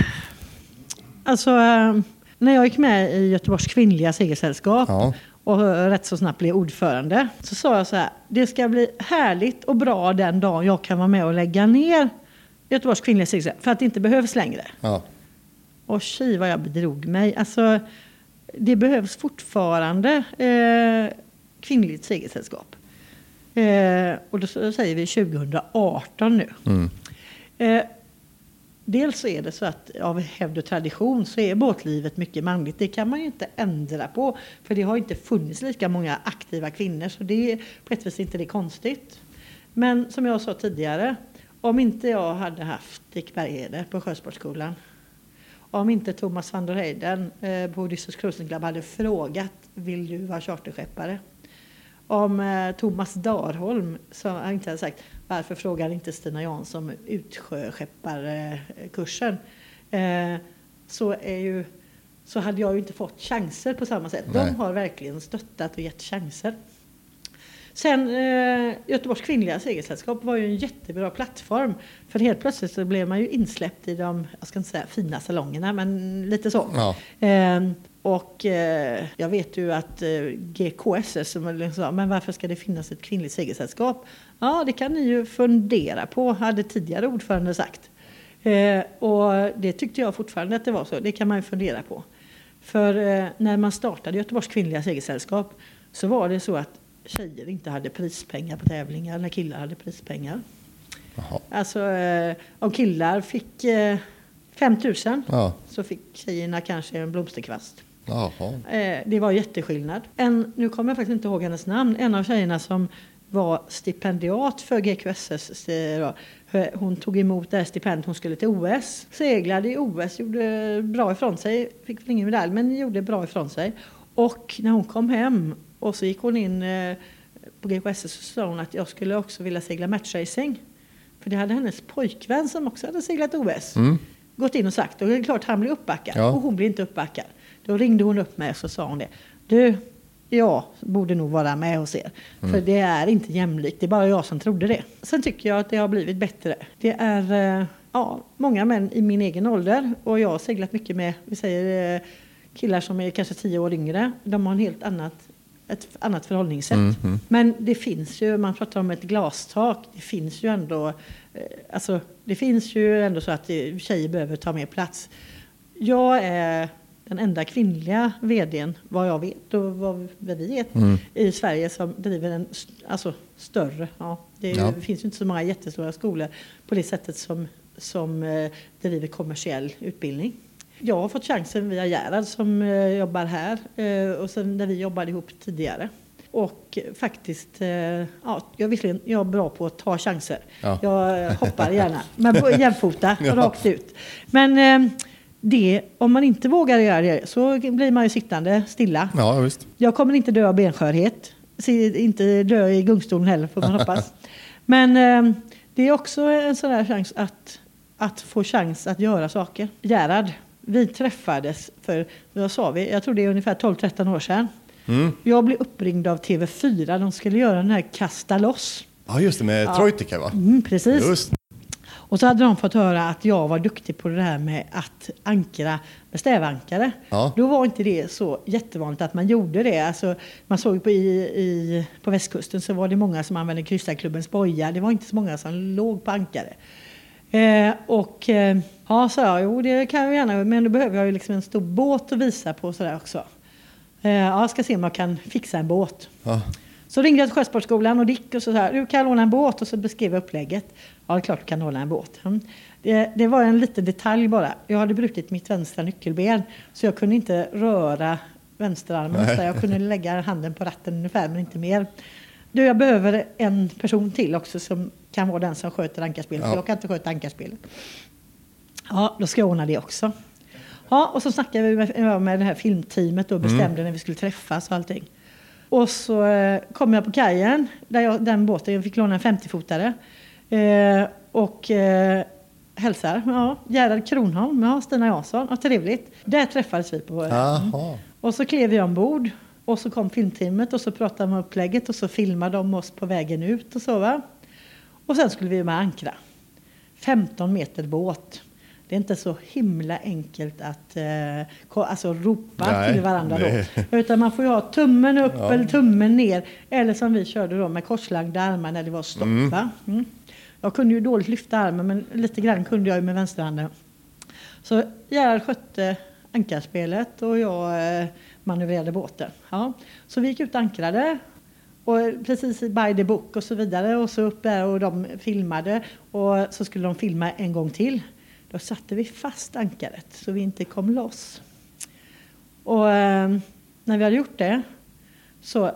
Speaker 1: Alltså, eh, när jag gick med i Göteborgs kvinnliga segelsällskap
Speaker 2: Ja.
Speaker 1: och rätt så snabbt blev ordförande så sa jag så här, det ska bli härligt och bra den dag jag kan vara med och lägga ner Göteborgs kvinnliga segelsällskap för att det inte behövs längre.
Speaker 2: Ja.
Speaker 1: Och tji vad jag bedrog mig. Alltså, det behövs fortfarande eh, kvinnligt segelsällskap. Eh, och då säger vi 2018 nu.
Speaker 2: Mm.
Speaker 1: Eh, dels så är det så att av hävd och tradition så är båtlivet mycket manligt. Det kan man ju inte ändra på. För det har inte funnits lika många aktiva kvinnor. Så det är på ett vis inte det konstigt. Men som jag sa tidigare. Om inte jag hade haft Dick Berghede på Sjösportskolan. Om inte Thomas van der Heyden eh, på Odysseus Cruising Club hade frågat vill du vara charterskeppare? Om eh, Thomas Darholm som han inte hade sagt varför frågar inte Stina Jansson utskepparkursen? Eh, så, är ju, så hade jag ju inte fått chanser på samma sätt.
Speaker 2: Nej.
Speaker 1: De har verkligen stöttat och gett chanser. Sen eh, Göteborgs kvinnliga segelsällskap var ju en jättebra plattform. För helt plötsligt så blev man ju insläppt i de, jag ska inte säga fina salongerna, men lite så.
Speaker 2: Ja.
Speaker 1: Eh, och eh, jag vet ju att eh, GKSS som sa, men varför ska det finnas ett kvinnligt segelsällskap? Ja, det kan ni ju fundera på, hade tidigare ordförande sagt. Eh, och det tyckte jag fortfarande att det var så, det kan man ju fundera på. För eh, när man startade Göteborgs kvinnliga segelsällskap så var det så att tjejer inte hade prispengar på tävlingar när killar hade prispengar.
Speaker 2: Jaha.
Speaker 1: Alltså eh, om killar fick eh, 5 000
Speaker 2: Ja.
Speaker 1: så fick tjejerna kanske en blomsterkvast.
Speaker 2: Jaha.
Speaker 1: Eh, det var jätteskillnad. En, nu kommer jag faktiskt inte ihåg hennes namn. En av tjejerna som var stipendiat för GQSS. eh, Hon tog emot det här stipendiet. Hon skulle till OS. Seglade i OS, gjorde bra ifrån sig. Fick väl ingen medalj, men gjorde bra ifrån sig. Och när hon kom hem och så gick hon in eh, på GKSS så sa hon att jag skulle också vilja segla matchracing. För det hade hennes pojkvän som också hade seglat OS gått in och sagt. Och det är klart han blir uppbackad
Speaker 2: Ja.
Speaker 1: och hon blir inte uppbackad. Då ringde hon upp mig och så sa hon det. Du, jag borde nog vara med hos er. För det är inte jämlikt. Det är bara jag som trodde det. Sen tycker jag att det har blivit bättre. Det är eh, ja, många män i min egen ålder och jag har seglat mycket med, vi säger eh, killar som är kanske tio år yngre. De har en helt annat ett annat förhållningssätt. Men det finns ju, man pratar om ett glastak, det finns ju ändå, eh, alltså det finns ju ändå så att tjejer behöver ta mer plats. Jag är den enda kvinnliga vdn, vad jag vet och vad vi vet, i Sverige som driver en alltså, större, ja, det, ju-
Speaker 2: Ja.
Speaker 1: finns ju inte så många jättestora skolor på det sättet som, som eh, driver kommersiell utbildning. Jag har fått chansen via Gerhard som eh, jobbar här eh, och sen där vi jobbade ihop tidigare. Och faktiskt, eh, ja, jag, visserligen, jag är bra på att ta chanser.
Speaker 2: Ja.
Speaker 1: Jag hoppar *laughs* gärna, men jämfota,
Speaker 2: Ja.
Speaker 1: rakt ut. Men eh, det, om man inte vågar göra det så blir man ju sittande stilla.
Speaker 2: Ja, visst.
Speaker 1: Jag kommer inte dö av benskörhet. Inte dö i gungstolen heller får man hoppas. *laughs* Men eh, det är också en sån där chans att, att få chans att göra saker. Gerhard, vi träffades för, vad sa vi, jag tror det är ungefär 12-13 år sedan.
Speaker 2: Mm.
Speaker 1: Jag blev uppringd av TV4, de skulle göra den här Kasta loss.
Speaker 2: Ja, just det, med Troitika va?
Speaker 1: Mm, precis.
Speaker 2: Just.
Speaker 1: Och så hade de fått höra att jag var duktig på det här med att ankra med stävankare.
Speaker 2: Ja.
Speaker 1: Då var inte det så jättevanligt att man gjorde det. Alltså, man såg på, i, i, på västkusten så var det många som använde kryssarklubbens boja. Det var inte så många som låg på ankare. Eh, och eh, ja, sa jag, jo det kan jag gärna, men då behöver jag ju liksom en stor båt att visa på sådär också. Eh, ja, jag ska se om jag kan fixa en båt.
Speaker 2: Ja.
Speaker 1: Så ringde jag till Sjösportskolan och Dick och så sa du kan jag låna en båt? Och så beskrev jag upplägget. Ja, det är klart du kan låna en båt. Mm. Det, det var en liten detalj bara. Jag hade brutit mitt vänstra nyckelben så jag kunde inte röra vänsterarmen.
Speaker 2: Nej.
Speaker 1: Så jag kunde lägga handen på ratten ungefär, men inte mer. Du, jag behöver en person till också som kan vara den som sköter ankarspelet.
Speaker 2: Ja.
Speaker 1: För jag kan inte sköta ankarspelet. Ja, då ska jag ordna det också. Ja, och så snackade vi med, med det här filmteamet och bestämde när vi skulle träffas och allting. Och så eh, kom jag på kajen, där jag, den båten, jag fick låna en 50-fotare. Eh, och eh, hälsar, ja, Gerhard Kronholm, ja, Stina Jansson, ja, trevligt. Där träffades vi på.
Speaker 2: Jaha.
Speaker 1: Och så klev vi ombord och så kom filmteamet och så pratade de om upplägget och så filmade de oss på vägen ut och så va. Och sen skulle vi med ankra. 15 meter båt. Det är inte så himla enkelt att eh, alltså ropa
Speaker 2: Nej,
Speaker 1: till varandra
Speaker 2: det-
Speaker 1: då. Utan man får ju ha tummen upp
Speaker 2: Ja.
Speaker 1: eller tummen ner. Eller som vi körde då med korslagda armar när det var stopp. Va? Mm. Jag kunde ju dåligt lyfta armen men lite grann kunde jag ju med vänsterhanden. Så Gerhard skötte ankarspelet och jag eh, manövrerade båten. Ja. Så vi gick ut och ankrade. Och precis by the book och så vidare. Och så upp där och de filmade. Och så skulle de filma en gång till. Då satte vi fast ankaret så vi inte kom loss. Och eh, när vi hade gjort det så,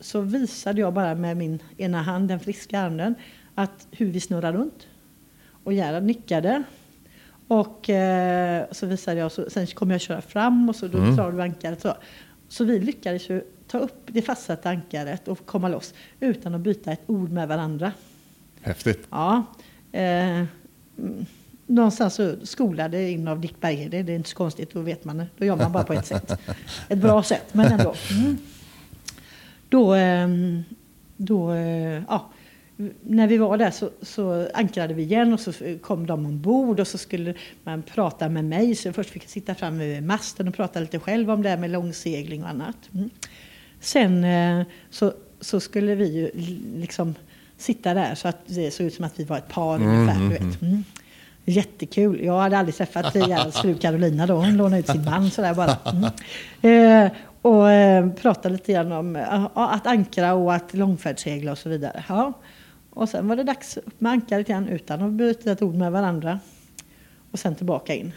Speaker 1: så visade jag bara med min ena hand, den friska handen, att hur vi snurrar runt. Och Gerhard nickade. Och eh, så visade jag, så, sen kom jag köra fram och så då
Speaker 2: Mm.
Speaker 1: drar du ankaret. Så. så vi lyckades ju ta upp det fastsatta ankaret och komma loss utan att byta ett ord med varandra.
Speaker 2: Häftigt.
Speaker 1: Ja. Eh, mm, någonstans så skolade in av Dick Bergheden, det är inte så konstigt, då vet man, då gör man bara på ett sätt. *laughs* Ett bra sätt, men ändå. Mm. Då, ehm, då eh, ja, när vi var där så, så ankrade vi igen och så kom de ombord och så skulle man prata med mig. Så först fick jag sitta framme vid masten och prata lite själv om det här med långsegling och annat. Mm. Sen eh, så, så skulle vi ju liksom sitta där så att det såg ut som att vi var ett par ungefär. Du vet. Mm. Jättekul. Jag hade aldrig träffat Gerhards *laughs* fru Carolina då. Hon lånade ut sin man sådär bara. Mm. *laughs* Eh, och eh, pratade lite grann om eh, att ankra och att långfärdssegla och så vidare. Ja. Och sen var det dags upp med ankaret igen utan att byta ett ord med varandra. Och sen tillbaka in.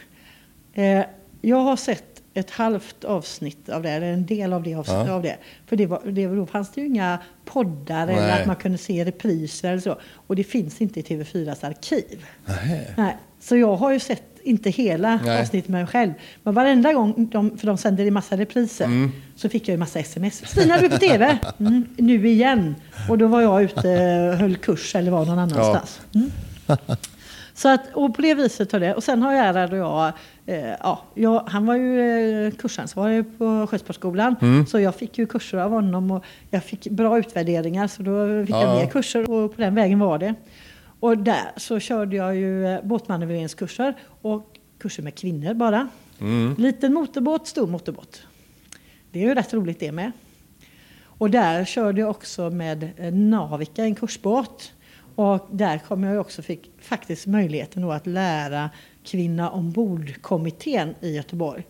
Speaker 1: Eh, jag har sett ett halvt avsnitt av det, eller en del av det. Avsnitt
Speaker 2: Ja.
Speaker 1: av det. För det var, det, då fanns det ju inga poddar eller
Speaker 2: Nej.
Speaker 1: att man kunde se repriser eller så. Och det finns inte i TV4s arkiv.
Speaker 2: Nej.
Speaker 1: Nej, så jag har ju sett inte hela
Speaker 2: Nej.
Speaker 1: avsnittet med mig själv. Men varenda gång, de, för de sänder i massa repriser,
Speaker 2: Mm.
Speaker 1: så fick jag ju massa sms. Stina, du är på TV! Mm, nu igen. Och då var jag ute och höll kurs eller var någon annanstans. Mm. Så att, och på det viset har det. Och sen har Gerhard och jag, eh, ja, jag, han var ju eh, kursansvarig på Sjösportskolan.
Speaker 2: Mm.
Speaker 1: Så jag fick ju kurser av honom och jag fick bra utvärderingar. Så då fick
Speaker 2: Ja.
Speaker 1: jag mer kurser och på den vägen var det. Och där så körde jag ju eh, båtmanövreringskurser och kurser med kvinnor bara.
Speaker 2: Mm.
Speaker 1: Liten motorbåt, stor motorbåt. Det är ju rätt roligt det med. Och där körde jag också med eh, Navica, en kursbåt. Och där kom jag också fick faktiskt möjligheten att lära Kvinna ombord-kommittén i Göteborg.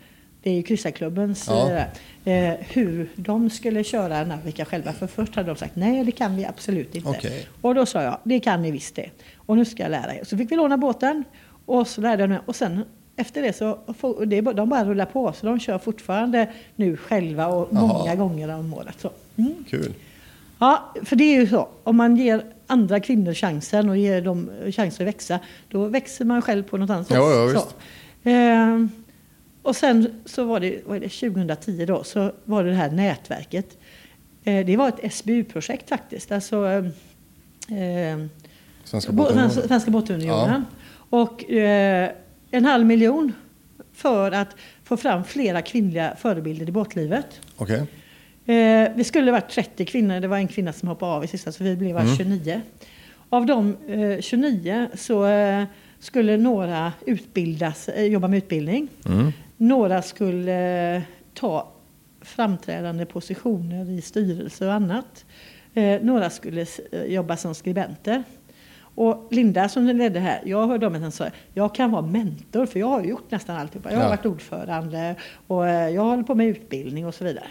Speaker 1: Det är ju kryssarklubbens
Speaker 2: Ja.
Speaker 1: eh, eh, hur de skulle köra Navica själva. För först hade de sagt nej, det kan vi absolut inte.
Speaker 2: Okej.
Speaker 1: Och då sa jag, det kan ni visst det. Och nu ska jag lära er. Så fick vi låna båten och så lärde jag mig. Och sen efter det så det, de bara rullar på. Så de kör fortfarande nu själva och
Speaker 2: Jaha.
Speaker 1: många gånger om året. Så. Mm.
Speaker 2: Kul.
Speaker 1: Ja, för det är ju så. Om man ger andra kvinnor chansen och ger dem chansen att växa, då växer man själv på något annat sätt.
Speaker 2: Ja, ja.
Speaker 1: Ehm, och sen så var det, vad är det 2010 då, så var det det här nätverket. Eh, det var ett SBU-projekt faktiskt. Alltså, eh,
Speaker 2: Svenska
Speaker 1: Bå-
Speaker 2: båten.
Speaker 1: Svenska, båtunionen. Och eh, en halv miljon för att få fram flera kvinnliga förebilder i båtlivet.
Speaker 2: Okej.
Speaker 1: Eh, vi skulle varit 30 kvinnor, det var en kvinna som hoppade av i sista så vi blev bara 29. Av de eh, 29 så eh, skulle några utbildas, eh, jobba med utbildning.
Speaker 2: Mm.
Speaker 1: Några skulle eh, ta framträdande positioner i styrelse och annat. Eh, några skulle eh, jobba som skribenter. Och Linda som ledde här, jag hörde om henne sa jag kan vara mentor för jag har gjort nästan alltihopa. Jag har
Speaker 2: Ja.
Speaker 1: varit ordförande och jag håller på med utbildning och så vidare.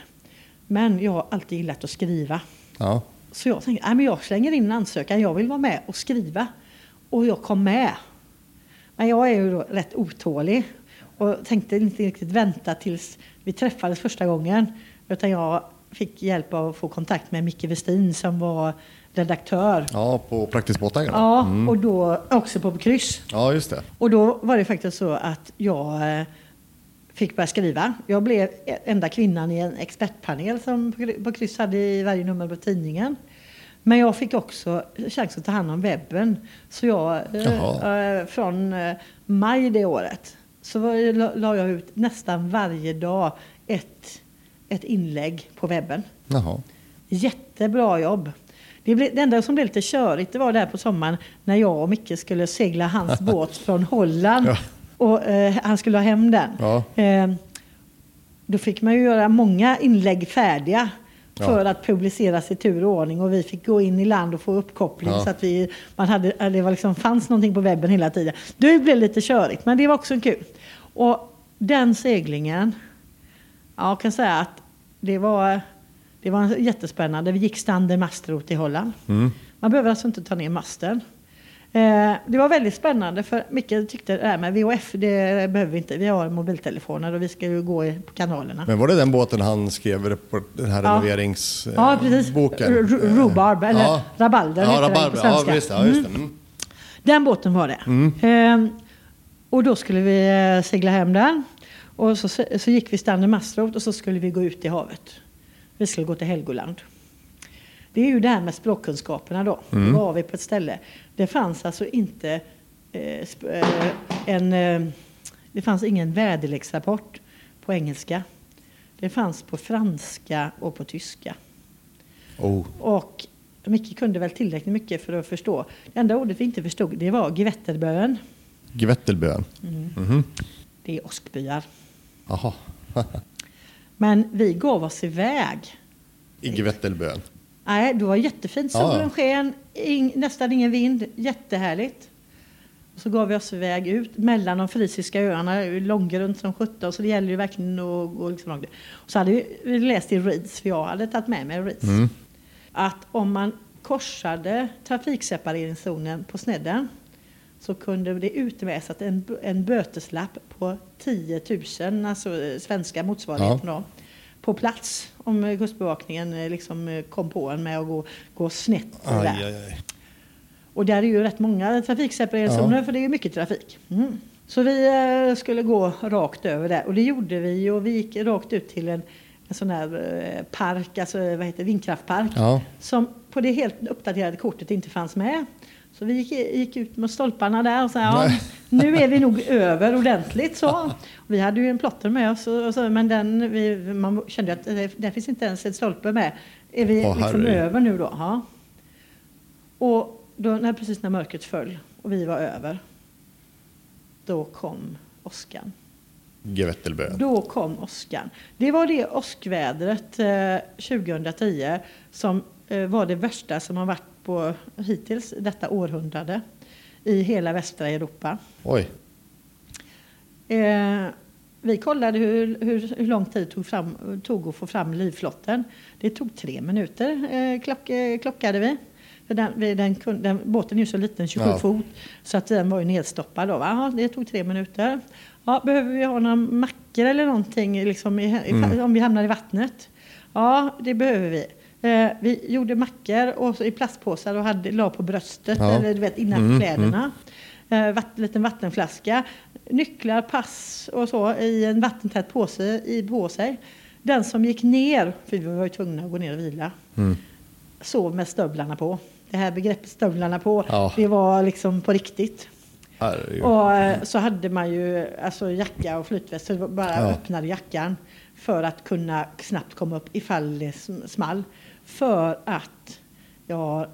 Speaker 1: Men jag har alltid gillat att skriva.
Speaker 2: Ja.
Speaker 1: Så jag tänkte, nej, men jag slänger in en ansökan, jag vill vara med och skriva. Och jag kom med. Men jag är ju då rätt otålig och tänkte inte riktigt vänta tills vi träffades första gången. Utan jag fick hjälp av att få kontakt med Micke Westin som var redaktör.
Speaker 2: ja, på Praktiskt båtägare.
Speaker 1: Ja, och då också på kryss.
Speaker 2: Ja, just det.
Speaker 1: Och då var det faktiskt så att jag eh, fick börja skriva. Jag blev enda kvinnan i en expertpanel som på kryss hade i varje nummer på tidningen. Men jag fick också chans att ta hand om webben. Så jag, eh, eh, från eh, maj det året, så var, la, la jag ut nästan varje dag ett, ett inlägg på webben.
Speaker 2: Jaha.
Speaker 1: Jättebra jobb. Det, blev, det enda som blev lite körigt det var där på sommaren när jag och Micke skulle segla hans *laughs* båt från Holland.
Speaker 2: Ja.
Speaker 1: Och eh, han skulle ha hem den.
Speaker 2: Ja.
Speaker 1: Eh, då fick man ju göra många inlägg färdiga
Speaker 2: Ja.
Speaker 1: för att publiceras i tur och ordning. Och vi fick gå in i land och få uppkoppling
Speaker 2: Ja.
Speaker 1: så att vi, man hade, eh, det var liksom, fanns någonting på webben hela tiden. Det blev lite körigt, men det var också kul. Och den seglingen, ja, jag kan säga att det var, det var jättespännande. Vi gick Stander Mastrot i Holland.
Speaker 2: Mm.
Speaker 1: Man behöver alltså inte ta ner masten. Eh, det var väldigt spännande för Micke tyckte det här med VHF, det behöver vi inte. Vi har mobiltelefoner och vi ska ju gå på kanalerna.
Speaker 2: Men var det den båten han skrev på den här
Speaker 1: Ja.
Speaker 2: renoveringsboken?
Speaker 1: Ja, precis. R- Rhubarb, eller rabalder
Speaker 2: ja,
Speaker 1: heter den
Speaker 2: rabarber.
Speaker 1: på
Speaker 2: Ja,
Speaker 1: svenska.
Speaker 2: visst, ja, just det. Mm.
Speaker 1: Den båten var det. Ehm, och då skulle vi eh, segla hem den. Och så, så gick vi Stander Mastrot och så skulle vi gå ut i havet. Vi skulle gå till Helgoland. Det är ju det här med språkkunskaperna då. Då var vi på ett ställe. Det fanns alltså inte eh, eh, en... Eh, det fanns ingen väderleksrapport på engelska. Det fanns på franska och på tyska.
Speaker 2: Oh.
Speaker 1: Och Micke kunde väl tillräckligt mycket för att förstå. Det enda ordet vi inte förstod det var Gevetterbön.
Speaker 2: Gvettelbön. Mhm.
Speaker 1: Det är åskbyar.
Speaker 2: Jaha. *laughs*
Speaker 1: Men vi gav oss iväg.
Speaker 2: I Gvettelbön.
Speaker 1: Nej, det var jättefint.
Speaker 2: Ja.
Speaker 1: Solen sken, ing, nästan ingen vind. Jättehärligt. Och så gav vi oss iväg ut mellan de frisiska öarna, långgrunt som sjutton. Så det gäller ju verkligen att gå liksom långt. Och så hade vi vi läst i Reeds, för jag hade tagit med mig Reeds. Att om man korsade trafiksepareringszonen på snedden så kunde det utmäsas en, en böteslapp på 10 000, alltså eh, svenska motsvarigheten då, på plats. Om eh, Kustbevakningen eh, liksom eh, kom på en med att gå, gå snett.
Speaker 2: Aj,
Speaker 1: där.
Speaker 2: aj, aj.
Speaker 1: Och där är ju rätt många trafiksepareringszoner för det är ju mycket trafik. Mm. Så vi skulle gå rakt över där och det gjorde vi och vi gick rakt ut till en, en sån här park, alltså vad heter det, vindkraftpark.
Speaker 2: Ja.
Speaker 1: Som på det helt uppdaterade kortet inte fanns med. Så vi gick, gick ut med stolparna där och sa ja, *laughs* nu är vi nog över ordentligt så. *laughs* Vi hade ju en plotter med oss och, så, men den, vi, man kände att det, där finns inte ens en stolpe med. Är vi
Speaker 2: Åh,
Speaker 1: liksom över nu då? Ja. Och då, när, precis när mörkret föll och vi var över, då kom åskan.
Speaker 2: Gevettelbö.
Speaker 1: Då kom åskan. Det var det åskvädret eh, 2010 som eh, var det värsta som har varit på hittills detta århundrade i hela västra Europa.
Speaker 2: Oj.
Speaker 1: Eh, vi kollade hur, hur, hur lång tid det tog, fram, tog att få fram livflotten. Det tog tre minuter eh, klock, eh, klockade vi. För den, vi- den, den, båten är ju så liten, 27
Speaker 2: Ja.
Speaker 1: fot, så att den var ju nedstoppad. Då, va? Ja, det tog tre minuter. Ja, behöver vi ha några mackor eller någonting liksom i, i, om vi hamnar i vattnet? Ja, det behöver vi. Eh, vi gjorde mackor och i plastpåsar och hade, la på bröstet,
Speaker 2: Ja.
Speaker 1: eller du vet, innanför
Speaker 2: Mm,
Speaker 1: kläderna. Eh, vatt, liten vattenflaska, nycklar, pass och så i en vattentät påse i, på sig. Den som gick ner, för vi var ju tvungna att gå ner och vila,
Speaker 2: Mm.
Speaker 1: sov med stövlarna på. Det här begreppet stövlarna på,
Speaker 2: Ja.
Speaker 1: det var liksom på riktigt. Och eh, så hade man ju alltså jacka och flytväst, så bara
Speaker 2: Ja.
Speaker 1: öppnade jackan för att kunna snabbt komma upp ifall det sm- small. För att, ja,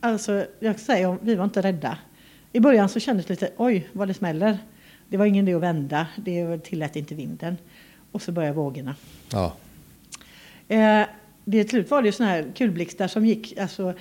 Speaker 1: alltså jag säga, vi var inte rädda. I början så kändes det lite, oj vad det smäller. Det var ingen idé att vända, det tillät inte vinden. Och så började vågorna.
Speaker 2: Ja.
Speaker 1: Eh, det till slut var det ju såna här kulblixtar som gick alltså,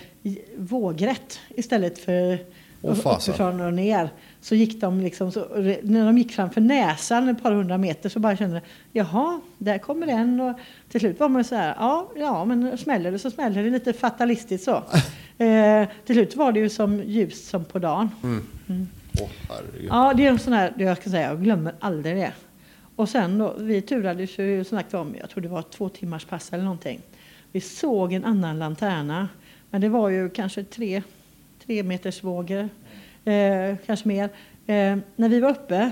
Speaker 1: vågrätt istället för
Speaker 2: fasen.
Speaker 1: uppifrån och ner. Så gick de liksom, så, när de gick framför näsan ett par hundra meter så bara kände jaha, där kommer en. Och till slut var man så här, ja, ja men smäller det så smäller det lite fatalistiskt så. *laughs* eh, till slut var det ju som ljus som på dagen.
Speaker 2: Åh, herregud.
Speaker 1: Ja, det är en sån här, jag ska säga, jag glömmer aldrig det. Och sen då, vi turades ju som sagt om, jag tror det var två timmars pass eller någonting. Vi såg en annan lanterna, men det var ju kanske tre, tre meters vågor, eh, kanske mer. Eh, när vi var uppe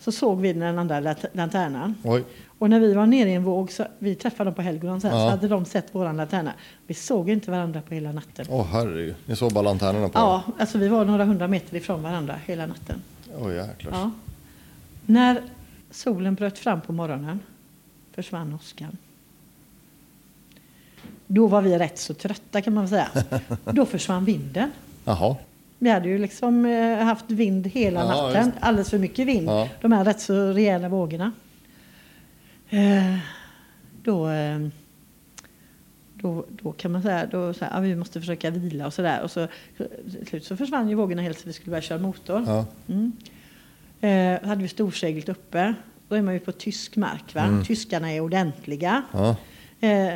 Speaker 1: så såg vi den andra lanternan.
Speaker 2: Oj.
Speaker 1: Och när vi var nere i en våg, så, vi träffade dem på Helgoland sen,
Speaker 2: Ja.
Speaker 1: så hade de sett våran lanterna. Vi såg inte varandra på hela natten.
Speaker 2: Åh, herregud. Ni såg bara lanternorna på
Speaker 1: Ja, alltså vi var några hundra meter ifrån varandra hela natten.
Speaker 2: Åh, jäklar.
Speaker 1: Ja. När solen bröt fram på morgonen försvann åskan. Då var vi rätt så trötta kan man säga. *laughs* Då försvann vinden.
Speaker 2: Jaha.
Speaker 1: Vi hade ju liksom eh, haft vind hela natten.
Speaker 2: just
Speaker 1: Alldeles för mycket vind. De här rätt så rejäla vågorna. Eh, då, eh, då, då kan man säga då så här, ja, vi måste försöka vila och sådär. Och så, till slut så försvann ju vågorna helt så vi skulle börja köra motor.
Speaker 2: Ja.
Speaker 1: Mm. Eh, hade vi storseglet uppe. Då är man ju på tysk mark. Va?
Speaker 2: Mm.
Speaker 1: Tyskarna är ordentliga.
Speaker 2: Ja.
Speaker 1: Eh,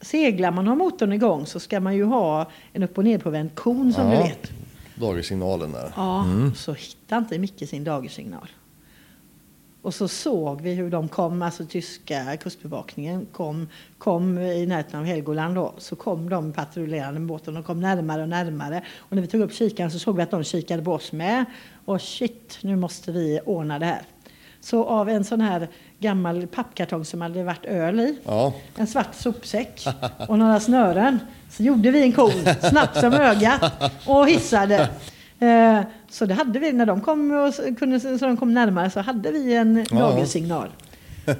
Speaker 1: seglar man och har motorn igång så ska man ju ha en upp och nedpåvänd kon som
Speaker 2: Ja.
Speaker 1: du vet.
Speaker 2: Dagersignalen där.
Speaker 1: Ja, så hittade inte Micke sin dagersignal. Och så såg vi hur de kom, alltså tyska kustbevakningen kom, kom i närheten av Helgoland då. Så kom de patrullerande med båten och kom närmare och närmare. Och när vi tog upp kikaren så såg vi att de kikade på oss med. Och shit, nu måste vi ordna det här. Så av en sån här gammal pappkartong som hade varit öl i,
Speaker 2: Ja.
Speaker 1: en svart sopsäck och några snören. Så gjorde vi en kon, snabbt som ögat, och hissade. Eh, Så det hade vi, när de kom, och kunde, så de kom närmare så hade vi en
Speaker 2: Ja.
Speaker 1: dagersignal.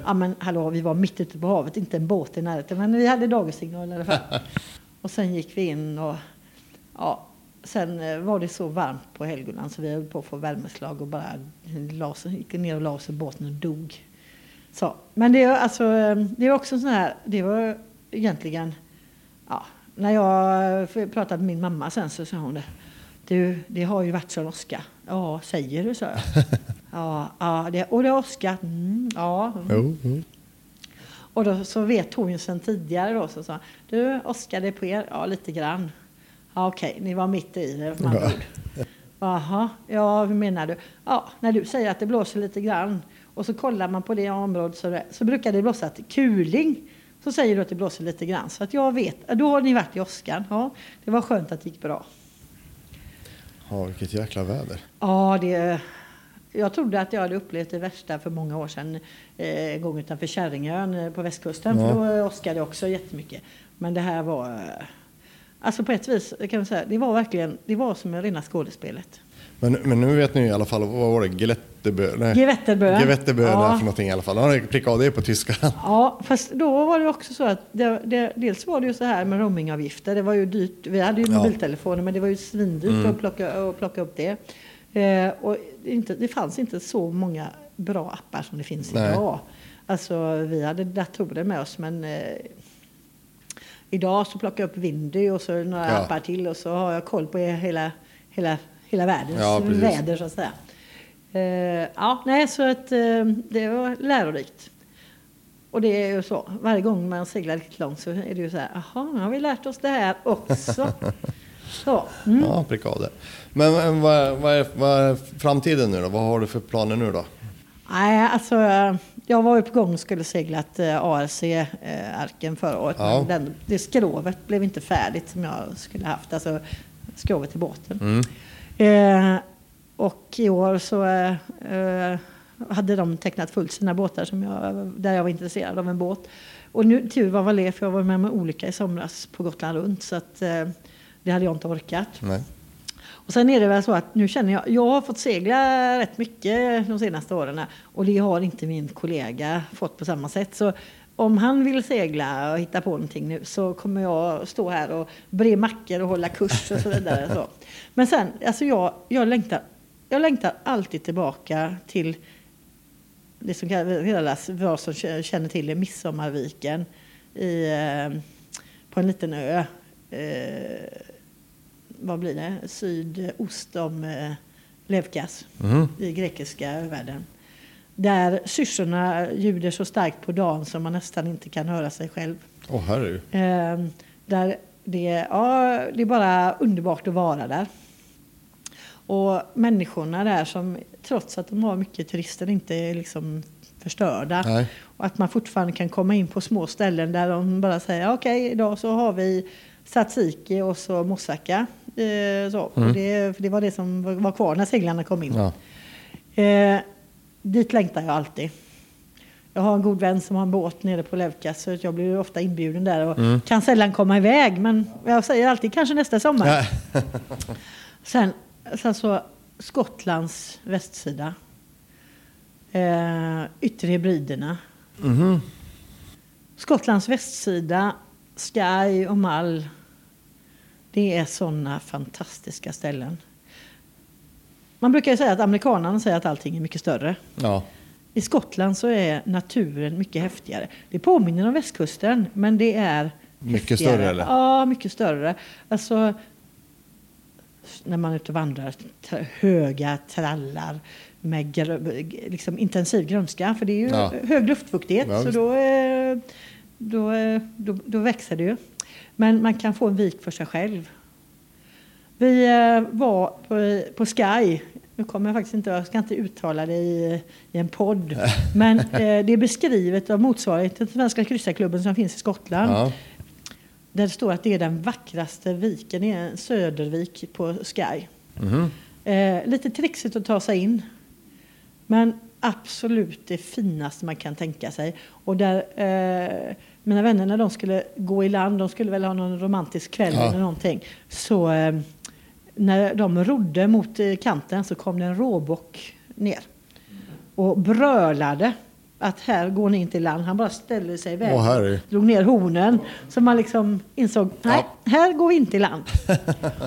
Speaker 1: Ja men hallå, vi var mitt ute på havet, inte en båt i närheten, men vi hade dagersignal i alla fall. Och sen gick vi in och ja, sen eh, var det så varmt på Helgoland så vi höll på att få värmeslag och bara la oss, gick ner och la oss i båten och dog. Så, men det är alltså, eh, det är också så här, det var egentligen, ja, när jag pratade med min mamma sen så sa hon det. Du, det har ju varit sån åska. Ja, säger du, sa jag. *laughs* Ja, ja det, och det har åskat. Mm, ja. mm.
Speaker 2: Jo, jo.
Speaker 1: Och då så vet hon ju sen tidigare då så sa du åskade på er? Ja, lite grann. Ja, okej, ni var mitt i det
Speaker 2: Ja.
Speaker 1: Jaha, ja hur menar du? Ja, när du säger att det blåser lite grann och så kollar man på det området så, det, så brukar det blåsa till kuling. Så säger du att det blåser lite grann. Så att jag vet, då har ni varit i åskan. Ja, det var skönt att det gick bra.
Speaker 2: Ja, vilket jäkla väder.
Speaker 1: Ja, det, jag trodde att jag hade upplevt det värsta för många år sedan. Eh, en gång utanför Kärringön eh, på västkusten.
Speaker 2: Ja.
Speaker 1: För då åskade det också jättemycket. Men det här var... eh, Alltså på ett vis kan man säga, det var verkligen, det var som rena skådespelet.
Speaker 2: Men, men nu vet ni i alla fall, vad var det? Gelettebö? Nej.
Speaker 1: Gewetterbö.
Speaker 2: Gewetterbö
Speaker 1: Ja.
Speaker 2: för någonting i alla fall. Han har prickat av det på tyska.
Speaker 1: Ja, fast då var det också så att det, det, dels var det ju så här med roamingavgifter. Det var ju dyrt. Vi hade ju
Speaker 2: Ja. Mm.
Speaker 1: mobiltelefoner men det var ju svindyrt att, plocka, att plocka upp det. Eh, och inte, det fanns inte så många bra appar som det finns
Speaker 2: Nej.
Speaker 1: idag. Alltså vi hade datorer med oss men eh, idag så plockar jag upp Windy och så några
Speaker 2: Ja.
Speaker 1: appar till och så har jag koll på hela, hela, hela världens
Speaker 2: Ja,
Speaker 1: väder så att säga. Eh, ja, nej, så att eh, det var lärorikt. Och det är ju så, varje gång man seglar riktigt långt så är det ju så här, jaha, nu har vi lärt oss det här också. *laughs* så, mm.
Speaker 2: Ja, pricka av det. Men vad, vad, är, vad är framtiden nu då? Vad har du för planer nu då?
Speaker 1: Nej, alltså jag var ju på gång och skulle seglat eh, ARC-arken förra året.
Speaker 2: Ja.
Speaker 1: Men den, det skrovet blev inte färdigt som jag skulle haft, alltså skrovet till båten.
Speaker 2: Mm.
Speaker 1: Eh, och i år så eh, eh, hade de tecknat fullt sina båtar som jag, där jag var intresserad av en båt. Och nu tur var väl det, för jag var med om en olycka i somras på Gotland runt. Så att, eh, det hade jag inte orkat.
Speaker 2: Nej.
Speaker 1: Och sen är det väl så att nu känner jag, jag har fått segla rätt mycket de senaste åren och det har inte min kollega fått på samma sätt. Så om han vill segla och hitta på någonting nu så kommer jag stå här och bre mackor och hålla kurs och så vidare. Så. Men sen, alltså jag, jag, längtar, jag längtar alltid tillbaka till det som kallas, vad som känner till det, Midsommarviken i, eh, på en liten ö. Eh, vad blir det? Sydost om eh, Levkas
Speaker 2: Mhm.
Speaker 1: i grekiska världen. Där syrsorna ljuder så starkt på dagen som man nästan inte kan höra sig själv.
Speaker 2: Åh herregud.
Speaker 1: Eh, där det, ja, det är bara underbart att vara där. Och människorna där som trots att de har mycket turister inte är liksom förstörda.
Speaker 2: Nej.
Speaker 1: Och att man fortfarande kan komma in på små ställen där de bara säger okej idag så har vi tzatziki och så moussaka. Eh, så. Och det, för det var det som var- var kvar när seglarna kom in.
Speaker 2: Ja.
Speaker 1: Eh, dit längtar jag alltid. Jag har en god vän som har en båt nere på Levkas så jag blir ofta inbjuden där och kan sällan komma iväg. Men jag säger alltid kanske nästa sommar. Sen, sen så Skottlands västsida. Eh, Yttre Hebriderna.
Speaker 2: Mhm.
Speaker 1: Skottlands västsida, Skye och Mall. Det är sådana fantastiska ställen. Man brukar ju säga att amerikanerna säger att allting är mycket större.
Speaker 2: ja.
Speaker 1: I Skottland så är naturen mycket häftigare. Det påminner om västkusten, men det är
Speaker 2: Mycket
Speaker 1: häftigare.
Speaker 2: större, eller?
Speaker 1: Ja, mycket större. Alltså, när man är ute och vandrar, höga trallar med gr- liksom intensiv grönska, för det är ju
Speaker 2: Ja.
Speaker 1: hög luftfuktighet,
Speaker 2: Ja,
Speaker 1: så då, eh, då, eh, då, då växer det ju. Men man kan få en vik för sig själv. Vi eh, var på, på Sky. Nu kommer jag faktiskt inte, jag ska inte uttala det i, i en podd. *laughs* Men eh, det är beskrivet av motsvarigheten till Svenska kryssarklubben som finns i Skottland.
Speaker 2: ja.
Speaker 1: Där det står att det är den vackraste viken, det är en södervik på Sky.
Speaker 2: Mhm.
Speaker 1: Eh, lite trixigt att ta sig in. Men absolut det finaste man kan tänka sig. Och där eh, mina vänner när de skulle gå i land, de skulle väl ha någon romantisk kväll
Speaker 2: Ja.
Speaker 1: eller någonting. Så eh, när de rodde mot eh, kanten så kom det en råbock ner. Och brölade att här går ni inte i land. Han bara ställde sig i vägen.
Speaker 2: Åh, herre.
Speaker 1: drog ner hornen. Så man liksom insåg, nej, här går vi inte i land.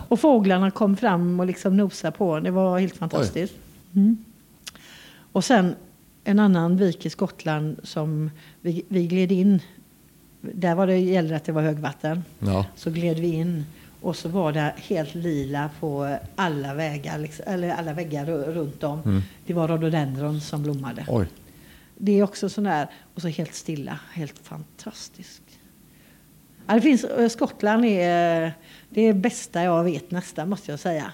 Speaker 1: och fåglarna kom fram och liksom nosade på. Det var helt fantastiskt. Mm. Och sen en annan vik i Skottland som vi, vi gled in. Där var det, gällde att det var högvatten.
Speaker 2: Ja.
Speaker 1: Så gled vi in och så var det helt lila på alla vägar, liksom, eller alla väggar ru- runt om. Det var rhododendron som blommade.
Speaker 2: Oj.
Speaker 1: Det är också sån där, och så helt stilla, helt fantastiskt. Ja, det finns, eh, Skottland är eh, det är bästa jag vet nästan, måste jag säga.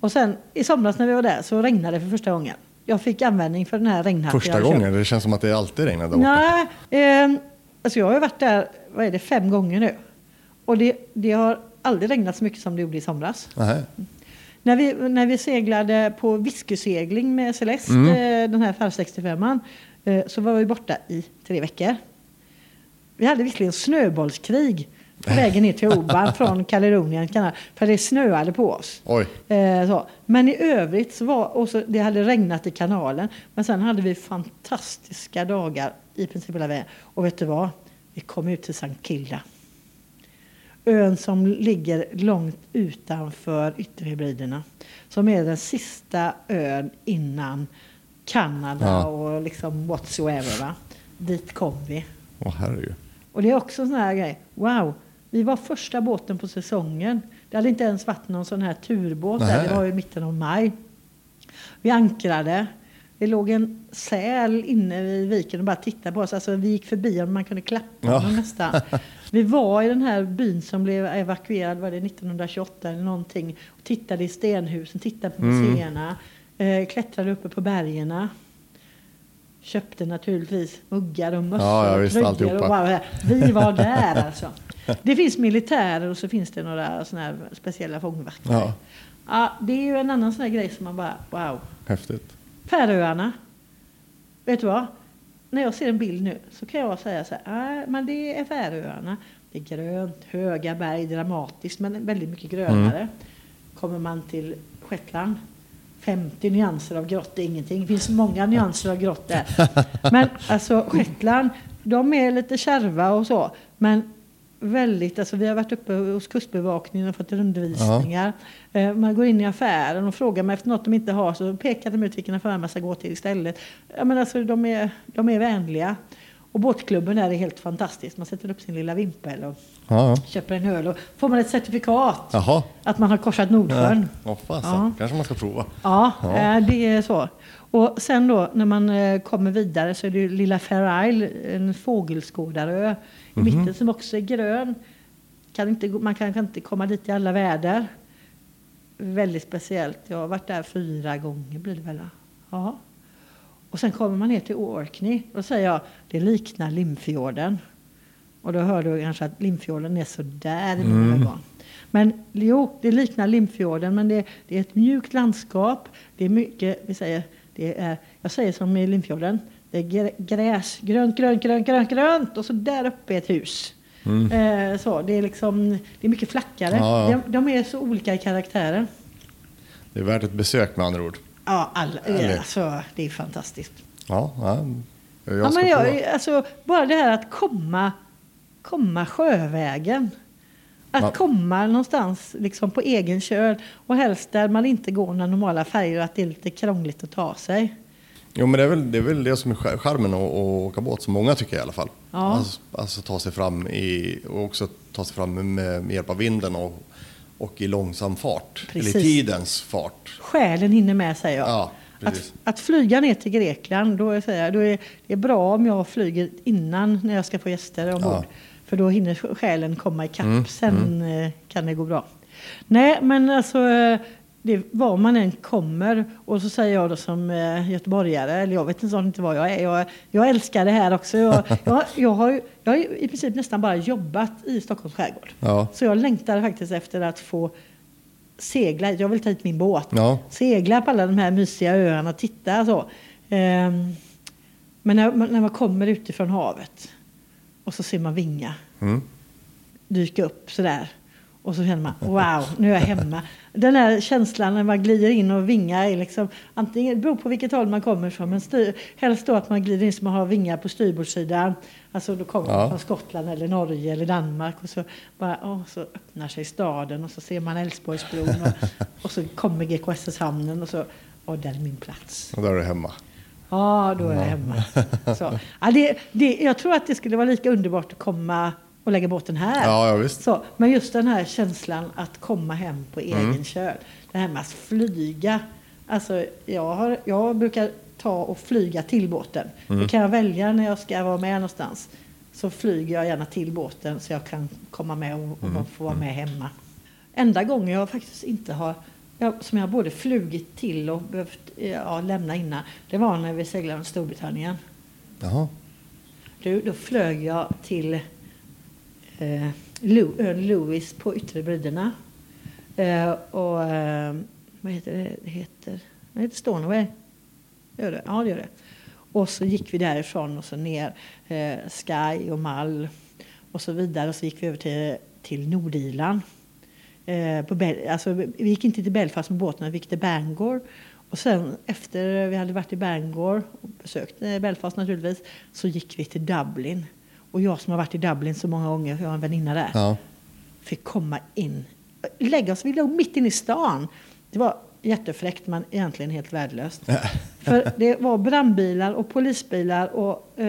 Speaker 1: Och sen i somras när vi var där så regnade det för första gången. Jag fick användning för den här regnhatten
Speaker 2: Första gången? Det känns som att det alltid regnar där borta.
Speaker 1: Nej, eh, alltså jag har ju varit där vad är det, fem gånger nu. Och det, det har aldrig regnat så mycket som det gjorde i somras.
Speaker 2: Nähä.
Speaker 1: När vi, när vi seglade på whiskysegling med Celeste,
Speaker 2: Mm.
Speaker 1: eh, den här FR 65 eh, så var vi borta i tre veckor. Vi hade visserligen snöbollskrig på vägen ner till *laughs* Oban från Caledonien kanal, för det snöade på oss. Eh. Men i övrigt så var, och så, det hade regnat i kanalen. Men sen hade vi fantastiska dagar i princip hela vägen. Och vet du vad? Vi kom ut till St. Kilda. Ön som ligger långt utanför Ytterhebriderna. Som är den sista ön innan Kanada
Speaker 2: Ja.
Speaker 1: och liksom whatsoever. Va? Dit kom vi.
Speaker 2: Åh herregud.
Speaker 1: Och det är också en sån här grej. Wow, vi var första båten på säsongen. Det hade inte ens varit någon sån här turbåt där. Det var i mitten av maj. Vi ankrade. Det låg en säl inne vid viken och bara tittade på oss. Alltså, vi gick förbi och man kunde klappa
Speaker 2: Ja.
Speaker 1: honom nästan. *laughs* Vi var i den här byn som blev evakuerad, var det 1928 eller någonting. Och tittade i stenhusen, tittade på
Speaker 2: Mm.
Speaker 1: Eh, klättrade uppe på bergen. Köpte naturligtvis muggar och mössor
Speaker 2: Ja, ja,
Speaker 1: och
Speaker 2: visst,
Speaker 1: tröjor.
Speaker 2: alltihopa.
Speaker 1: Och bara, vi var *laughs* där alltså. Det finns militärer och så finns det några såna här speciella fångvaktare.
Speaker 2: Ja,
Speaker 1: Ja, det är ju en annan sån här grej som man bara, wow.
Speaker 2: häftigt.
Speaker 1: Färöarna. Vet du vad? När jag ser en bild nu så kan jag säga så här, "Nej, men det är Färöarna. Det är grönt, höga berg, dramatiskt men väldigt mycket grönare. Kommer man till Shetland, 50 nyanser av grått är ingenting. Det finns många nyanser av grått där. Men alltså Shetland, de är lite kärva och så. Men väldigt, alltså vi har varit uppe hos Kustbevakningen och fått undervisningar. Eh, Man går in i affären och frågar mig efter något de inte har så pekar de ut vilken affär man ska gå till istället. Ja, men alltså, de, är, de är vänliga. Och båtklubben där är helt fantastisk. Man sätter upp sin lilla vimpel och
Speaker 2: Ja, ja.
Speaker 1: köper en öl och får man ett certifikat
Speaker 2: Jaha.
Speaker 1: att man har korsat Nordsjön.
Speaker 2: Åh fasen,
Speaker 1: Ja.
Speaker 2: kanske man ska prova.
Speaker 1: Ja,
Speaker 2: Ja.
Speaker 1: eh, det är så. Och sen då när man eh, kommer vidare så är det lilla Fair Isle, en fågelskådarö i
Speaker 2: Mhm.
Speaker 1: mitten som också är grön. Kan inte, man kan inte komma dit i alla väder. Väldigt speciellt. Jag har varit där fyra gånger blir det väl? Ja. Och sen kommer man ner till Orkney. Då säger jag, det liknar Limfjorden. Och då hör du kanske att Limfjorden är så där i mina ögon. Men jo, det liknar Limfjorden, men det, det är ett mjukt landskap. Det är mycket, vi säger, det är, jag säger som i Limfjorden, det är grä- gräs, grönt, grönt, grönt, grönt, grönt och så där uppe ett hus. Eh, så, det är liksom, det är mycket flackare.
Speaker 2: Ja, ja.
Speaker 1: De, de är så olika i karaktären.
Speaker 2: Det är värt ett besök med andra ord.
Speaker 1: Ja,
Speaker 2: Härligt.
Speaker 1: alltså, det är fantastiskt.
Speaker 2: Ja, ja. Jag
Speaker 1: Ja, men jag, alltså, bara det här att komma, komma sjövägen. Att
Speaker 2: Ja.
Speaker 1: komma någonstans liksom på egen köl och helst där man inte går några normala färger och att det är lite krångligt att ta sig.
Speaker 2: Jo men det är väl det, är väl det som är charmen att att åka båt, som många tycker i alla fall.
Speaker 1: Ja.
Speaker 2: Alltså, alltså ta sig fram i, och också ta sig fram med, med hjälp av vinden och, och i långsam fart.
Speaker 1: Precis.
Speaker 2: Eller i tidens fart.
Speaker 1: Själen hinner med säger jag.
Speaker 2: Ja,
Speaker 1: att, att flyga ner till Grekland, då, säger jag, då är det är bra om jag flyger innan när jag ska få gäster ombord.
Speaker 2: Ja.
Speaker 1: För då hinner själen komma ikapp.
Speaker 2: Mm,
Speaker 1: Sen eh, kan det gå bra. Nej, men alltså eh, det, var man än kommer och så säger jag då som eh, göteborgare, eller jag vet inte, inte vad jag är. Jag, jag älskar det här också. Jag, jag, jag, har, jag har i princip nästan bara jobbat i Stockholms skärgård.
Speaker 2: Ja.
Speaker 1: Så jag längtar faktiskt efter att få segla. Jag vill ta hit min båt.
Speaker 2: Ja.
Speaker 1: Segla på alla de här mysiga öarna och titta så. Ehm, men när, när man kommer utifrån havet och så ser man vinga
Speaker 2: Mm.
Speaker 1: dyka upp sådär. Och så känner man, wow, nu är jag hemma. Den här känslan när man glider in och vingar är liksom, antingen, det beror på vilket håll man kommer ifrån, men styr, helst då att man glider in så man har vingar på styrbordssidan. Alltså då kommer man
Speaker 2: Ja.
Speaker 1: från Skottland eller Norge eller Danmark och så bara, åh, så öppnar sig staden och så ser man Älvsborgsbron och, och så kommer GKSS-hamnen och så, åh, där är min plats.
Speaker 2: Och där är du hemma.
Speaker 1: Ja, då är jag hemma. Så. Ja, det, det, jag tror att det skulle vara lika underbart att komma och lägga båten här.
Speaker 2: Ja, ja visst.
Speaker 1: Så, men just den här känslan att komma hem på egen köl. Det här med att flyga. Alltså, jag, har, jag brukar ta och flyga till båten. Då kan jag välja när jag ska vara med någonstans. Så flyger jag gärna till båten så jag kan komma med och, och få vara med hemma. Enda gången jag faktiskt inte har jag, som jag både flugit till och behövt ja, lämna innan. Det var när vi seglade med Storbritannien.
Speaker 2: Jaha.
Speaker 1: Då, då flög jag till eh, ön eh, Lewis på Yttre Bryderna. Eh, och, eh, vad heter det? Det heter, det heter Stornoway. Gör det? Ja, det gör det. Och så gick vi därifrån och så ner eh, Sky och Mall och så vidare. Och så gick vi över till, till Nordirland. Eh, på Bel alltså, vi gick inte till Belfast med båten, vi gick till Bangor. Och sen efter vi hade varit i Bangor och besökt eh, Belfast naturligtvis, så gick vi till Dublin. Och jag som har varit i Dublin så många gånger, jag har en väninna där,
Speaker 2: Ja.
Speaker 1: fick komma in. Lägga oss, vi låg mitt inne i stan. Det var jättefräckt men egentligen helt värdelöst. För det var brandbilar och polisbilar och eh,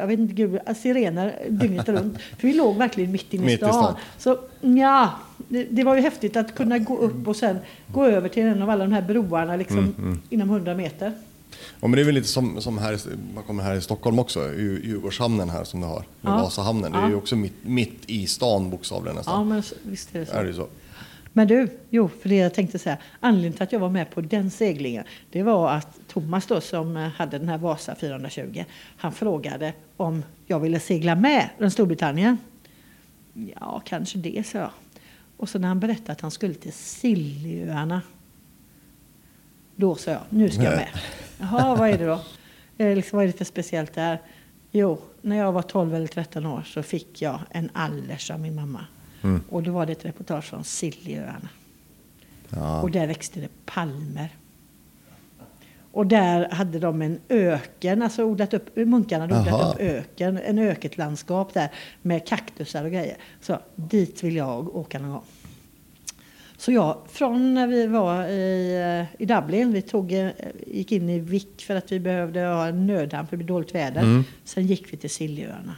Speaker 1: jag vet inte, gud, sirener dygnet runt. För vi låg verkligen mitt inne i stan.
Speaker 2: stan.
Speaker 1: Så ja, det, det var ju häftigt att kunna gå upp och sen gå över till en av alla de här broarna liksom,
Speaker 2: Mm,
Speaker 1: inom 100 meter.
Speaker 2: Ja, men det är väl lite som, som här, man kommer här i Stockholm också, Dju- Djurgårdshamnen här som du har,
Speaker 1: Ja.
Speaker 2: Vasahamnen. Det är
Speaker 1: Ja.
Speaker 2: ju också mitt, mitt i stan bokstavligen
Speaker 1: Ja,
Speaker 2: nästan.
Speaker 1: men så- visst är det så.
Speaker 2: Är det så?
Speaker 1: Men du, jo, för det jag tänkte säga. Anledningen till att jag var med på den seglingen, det var att Thomas då som eh, hade den här Vasa 420, han frågade om jag ville segla med den Storbritannien. Ja, kanske det, sa jag. Och så när han berättade att han skulle till Scillyöarna, då sa jag, nu ska jag med. Jaha, vad är det då? Eh, liksom, vad är det för speciellt där? Jo, när jag var 12 eller 13 år så fick jag en allers av min mamma.
Speaker 2: Mm.
Speaker 1: Och då var det ett reportage från Scillyöarna.
Speaker 2: Ja.
Speaker 1: Och där växte det palmer. Och där hade de en öken, alltså odlat upp, munkarna hade odlat
Speaker 2: Jaha.
Speaker 1: upp öken, en öketlandskap där med kaktusar och grejer. Så dit vill jag åka någon gång. Så jag, från när vi var i, eh, i Dublin, vi tog, eh, gick in i Wick för att vi behövde ha en nödhamn för det blev dåligt väder.
Speaker 2: Mm.
Speaker 1: Sen gick vi till Scillyöarna.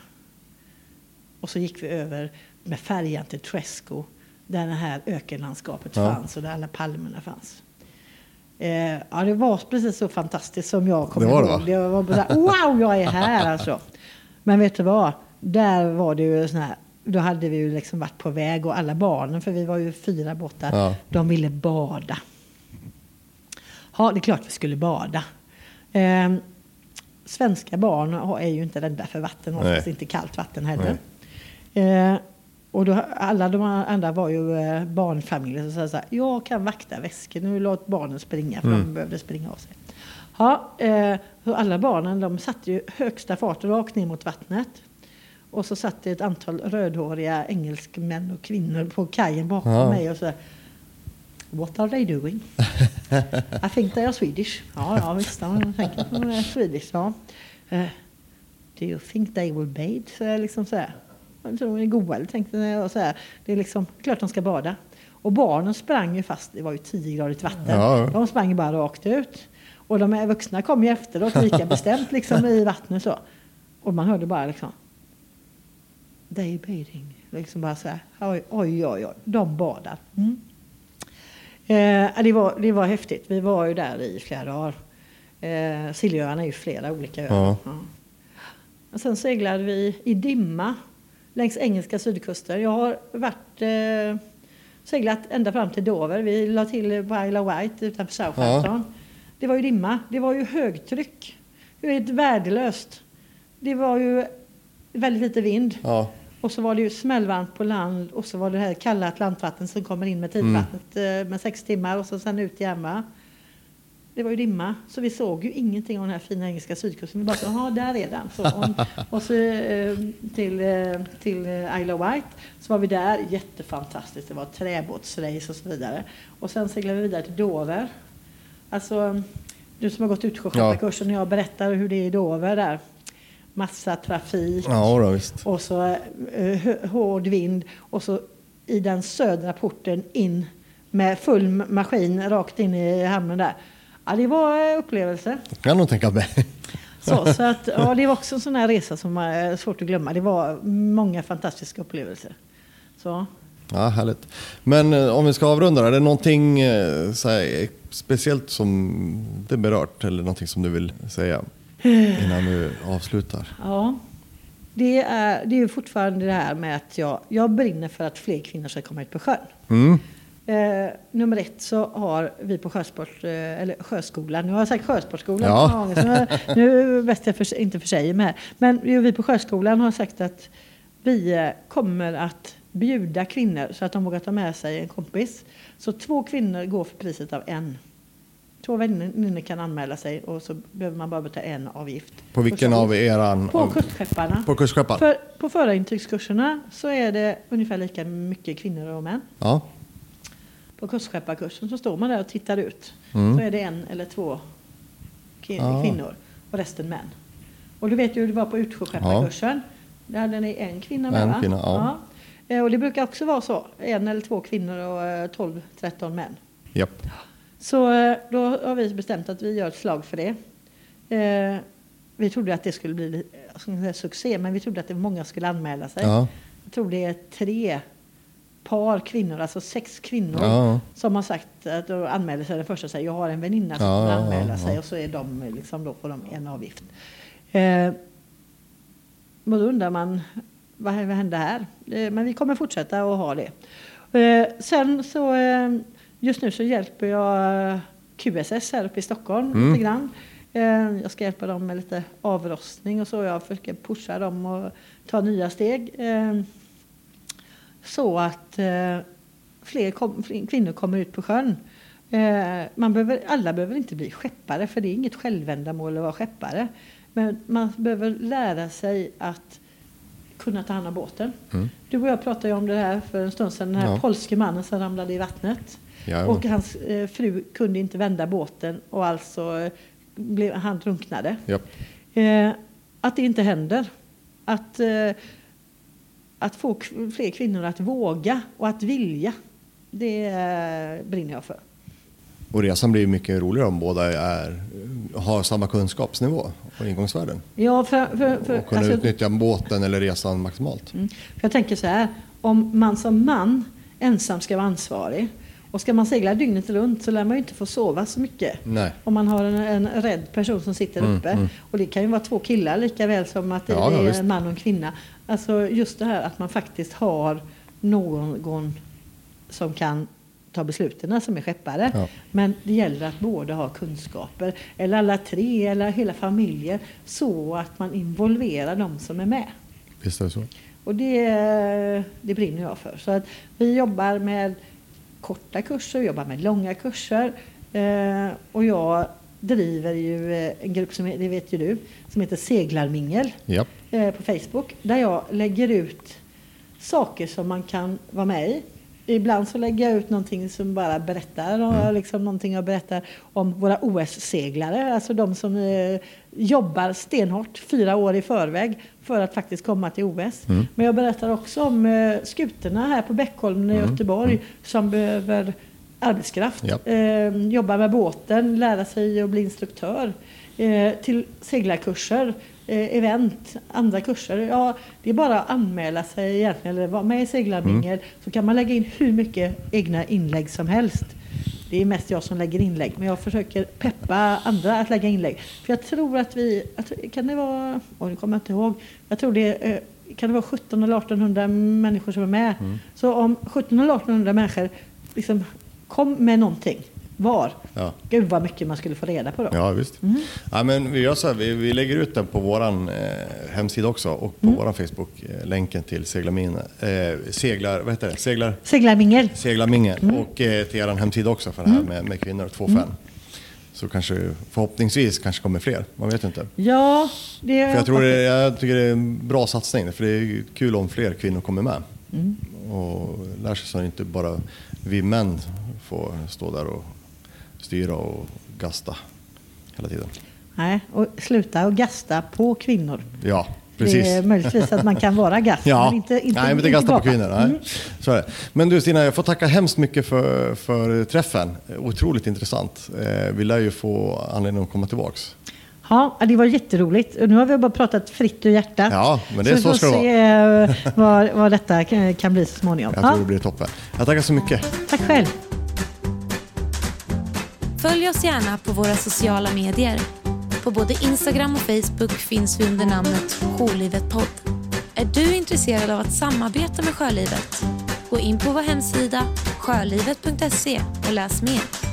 Speaker 1: Och så gick vi över med färjan till Tresco där det här ökenlandskapet
Speaker 2: Ja.
Speaker 1: fanns och där alla palmerna fanns. Eh, ja, det var precis så fantastiskt som jag kommer
Speaker 2: Det var det,
Speaker 1: ihåg.
Speaker 2: va?
Speaker 1: Det var bara så här, wow, jag är här alltså. Men vet du vad? Där var det ju sån här, då hade vi ju liksom varit på väg och alla barnen, för vi var ju fyra borta,
Speaker 2: Ja.
Speaker 1: de ville bada. Ja, det är klart vi skulle bada. Eh, svenska barn är ju inte rädda för vatten, oftast inte kallt vatten heller. Eh, och då, alla de andra var ju eh, barnfamiljer som sa så här, jag kan vakta väskor, nu låt barnen springa för
Speaker 2: Mm.
Speaker 1: de behövde springa av sig. Ja, eh, alla barnen de satte ju högsta fart rakt ner mot vattnet. Och så satt det ett antal rödhåriga engelskmän och kvinnor på kajen bakom
Speaker 2: Ja.
Speaker 1: mig och så What are they doing? *laughs* I think they are Swedish. Ja, ja visst, de tänker att de är Swedish. Ja. Eh, Do you think they will bathe? Så jag liksom så här. Jag tror de är goa, tänkte jag. Så här. Det är liksom klart de ska bada. Och barnen sprang ju fast, det var ju 10 gradigt vatten.
Speaker 2: Ja.
Speaker 1: De sprang ju bara rakt ut. Och de vuxna kom ju efteråt lika bestämt liksom i vattnet så. Och man hörde bara liksom They bathing. Liksom bara så här, oj, oj, oj, oj. de badar. Mm. Eh, det, var, det var häftigt. Vi var ju där i flera dagar. Eh, Siljöarna är ju flera olika öar.
Speaker 2: Ja.
Speaker 1: Ja. Och sen seglade vi i dimma längs engelska sydkusten. Jag har varit, eh, seglat ända fram till Dover. Vi la till på Isle of Wight utanför Southampton. Det var ju dimma. Det var ju högtryck. Det var helt värdelöst. Det var ju väldigt lite vind.
Speaker 2: Ja.
Speaker 1: Och så var det ju smällvarmt på land och så var det här kalla Atlantvatten som kommer in med tidvattnet eh, med sex timmar och så sen ut igen va. Det var ju dimma, så vi såg ju ingenting av den här fina engelska sydkusten. Vi bara jaha, där är den. Så, och, *laughs* och så eh, till, eh, till Isle of Wight, så var vi där, jättefantastiskt. Det var träbåtsrace och så vidare. Och sen seglade vi vidare till Dover. Alltså, du som har gått utsjöskötarkursen och jag berättar hur det är i Dover där. Massa trafik.
Speaker 2: Ja, då.
Speaker 1: Och så eh, hård vind och så i den södra porten in med full maskin rakt in i hamnen där. Ja, det var eh, upplevelse.
Speaker 2: Det kan nog tänka mig. *laughs*
Speaker 1: Så, så att, ja, det var också en sån här resa som är svårt att glömma. Det var många fantastiska upplevelser. Så.
Speaker 2: Ja, härligt. Men eh, om vi ska avrunda, är det någonting eh, så här, speciellt som det berört eller någonting som du vill säga innan du avslutar?
Speaker 1: Ja, det är, det är fortfarande det här med att jag, jag brinner för att fler kvinnor ska komma ut på sjön.
Speaker 2: Mm.
Speaker 1: Eh, nummer ett så har vi på sjösport, eh, eller sjöskolan, nu har jag sagt sjösportskolan
Speaker 2: Ja.
Speaker 1: gånger, nu, *laughs* nu är bäst jag för, inte försäger mig här. Men ju vi på sjöskolan har sagt att vi eh, kommer att bjuda kvinnor så att de vågar ta med sig en kompis. Så två kvinnor går för priset av en. Två väninnor kan anmäla sig och så behöver man bara betala en avgift.
Speaker 2: På vilken av eran?
Speaker 1: På
Speaker 2: av, på kustskepparna?
Speaker 1: För, på förarintygskurserna så är det ungefär lika mycket kvinnor och män.
Speaker 2: Ja.
Speaker 1: På kustskepparkursen så står man där och tittar ut.
Speaker 2: Mm.
Speaker 1: Så är det en eller två ki-
Speaker 2: Ja.
Speaker 1: kvinnor och resten män. Och du vet ju hur det var på utsjöskepparkursen. Där hade ni en kvinna med
Speaker 2: En
Speaker 1: va?
Speaker 2: kvinna, ja.
Speaker 1: Ja. Eh, Och det brukar också vara så. En eller två kvinnor och eh, 12-13 män.
Speaker 2: Japp.
Speaker 1: Så eh, då har vi bestämt att vi gör ett slag för det. Eh, Vi trodde att det skulle bli säga succé, men vi trodde att det många skulle anmäla sig.
Speaker 2: Ja.
Speaker 1: Jag tror det är tre par kvinnor, alltså sex kvinnor,
Speaker 2: Ja.
Speaker 1: som har sagt att de anmäler sig den första säger jag har en väninna som
Speaker 2: Ja, ja,
Speaker 1: sig och så är de liksom då får de en avgift. Eh, och då undrar man vad, vad hände här? Eh, men vi kommer fortsätta att ha det. Eh, sen så eh, just nu så hjälper jag QSS här uppe i Stockholm
Speaker 2: Mm.
Speaker 1: lite grann. Eh, jag ska hjälpa dem med lite avrostning och så. Jag försöker pusha dem och ta nya steg. Eh, så att eh, fler, kom, fler kvinnor kommer ut på sjön. Eh, man behöver, alla behöver inte bli skeppare, för det är inget självändamål att vara skeppare. Men man behöver lära sig att kunna ta hand om båten.
Speaker 2: Mm.
Speaker 1: Du och jag pratade ju om det här för en stund sedan, den här
Speaker 2: Ja.
Speaker 1: polske mannen som ramlade i vattnet.
Speaker 2: Ja.
Speaker 1: Och hans eh, fru kunde inte vända båten och alltså eh, blev, han drunknade.
Speaker 2: Japp.
Speaker 1: Eh, att det inte händer. Att, eh, att få fler kvinnor att våga och att vilja. Det eh, brinner jag för.
Speaker 2: Och resan blir mycket roligare om båda är, har samma kunskapsnivå och ingångsvärden.
Speaker 1: Ja, för, för, för,
Speaker 2: Och kunna
Speaker 1: alltså,
Speaker 2: utnyttja båten eller resan maximalt.
Speaker 1: mm, för jag tänker så här. Om man som man ensam ska vara ansvarig och ska man segla dygnet runt så lär man ju inte få sova så mycket.
Speaker 2: Nej.
Speaker 1: Om man har en, en rädd person som sitter
Speaker 2: Mm,
Speaker 1: uppe.
Speaker 2: mm.
Speaker 1: Och det kan ju vara två killar lika väl som att det
Speaker 2: Ja, ja,
Speaker 1: är
Speaker 2: visst.
Speaker 1: en man och en kvinna. Alltså just det här att man faktiskt har någon som kan ta besluten som är skeppare.
Speaker 2: Ja.
Speaker 1: Men det gäller att båda har kunskaper, eller alla tre, eller hela familjer, så att man involverar de som är med.
Speaker 2: Visst är det så.
Speaker 1: Och det, det brinner jag för. Så att vi jobbar med korta kurser, vi jobbar med långa kurser. Eh, och jag driver ju eh, en grupp, som, det vet ju du, som heter Seglarmingel
Speaker 2: Japp.
Speaker 1: eh, på Facebook. Där jag lägger ut saker som man kan vara med i. Ibland så lägger jag ut någonting som bara berättar, och liksom någonting jag berättar om våra OS-seglare. Alltså de som eh, jobbar stenhårt fyra år i förväg för att faktiskt komma till OS.
Speaker 2: Mm.
Speaker 1: Men jag berättar också om eh, skutorna här på Bäckholmen i
Speaker 2: Mm.
Speaker 1: Göteborg som behöver arbetskraft.
Speaker 2: Ja.
Speaker 1: Eh, jobba med båten, lära sig att bli instruktör. Eh, till seglarkurser, event, andra kurser. Ja, det är bara att anmäla sig egentligen, eller vara med i seglarmingel. Så kan man lägga in hur mycket egna inlägg som helst. Det är mest jag som lägger inlägg, men jag försöker peppa andra att lägga inlägg. För jag tror att vi, kan det vara, oj, nu kommer jag inte ihåg, jag tror det eh, kan det vara 17 eller 1800 människor som är med. Så om 17 eller 1800 människor liksom kom med någonting var,
Speaker 2: Ja.
Speaker 1: gud vad mycket man skulle få reda på då.
Speaker 2: Ja, visst.
Speaker 1: Mm.
Speaker 2: Ja, men vi, gör så här, vi, vi lägger ut den på vår eh, hemsida också och på
Speaker 1: Mm.
Speaker 2: vår Facebook, eh, länken till seglarmine, eh, seglar, vad heter det? Seglar,
Speaker 1: Seglarmingel.
Speaker 2: seglarmingel
Speaker 1: Mm.
Speaker 2: och eh, till er hemsida också för det här med, med kvinnor, två fem. Så kanske förhoppningsvis kanske kommer fler, man vet inte.
Speaker 1: Ja, det
Speaker 2: För jag, tror det, jag tycker det är en bra satsning, för det är kul om fler kvinnor kommer med.
Speaker 1: Mm.
Speaker 2: Och lär sig så att inte bara vi män får stå där och styra och gasta hela tiden.
Speaker 1: Nej, och sluta och gasta på kvinnor.
Speaker 2: Ja, precis.
Speaker 1: Det är möjligtvis att man kan vara gast, *laughs*
Speaker 2: Ja,
Speaker 1: men inte, inte,
Speaker 2: nej, men inte gasta på kvinnor. Nej.
Speaker 1: Mm.
Speaker 2: Så är det. Men du Stina, jag får tacka hemskt mycket för, för träffen. Otroligt intressant. Eh, vi lär ju få anledning att komma tillbaks.
Speaker 1: Ja, det var jätteroligt. Nu har vi bara pratat fritt ur hjärtat.
Speaker 2: Ja, men det är
Speaker 1: vi
Speaker 2: så
Speaker 1: får
Speaker 2: ska det
Speaker 1: se eh, vad, vad detta kan, kan bli så småningom.
Speaker 2: Jag
Speaker 1: Ja,
Speaker 2: tror det blir toppen. Jag tackar så mycket.
Speaker 1: tack själv.
Speaker 3: Följ oss gärna på våra sociala medier. På både Instagram och Facebook finns vi under namnet Jourlivet Podd. Är du intresserad av att samarbeta med Sjölivet? Gå in på vår hemsida sjölivet.se och läs mer.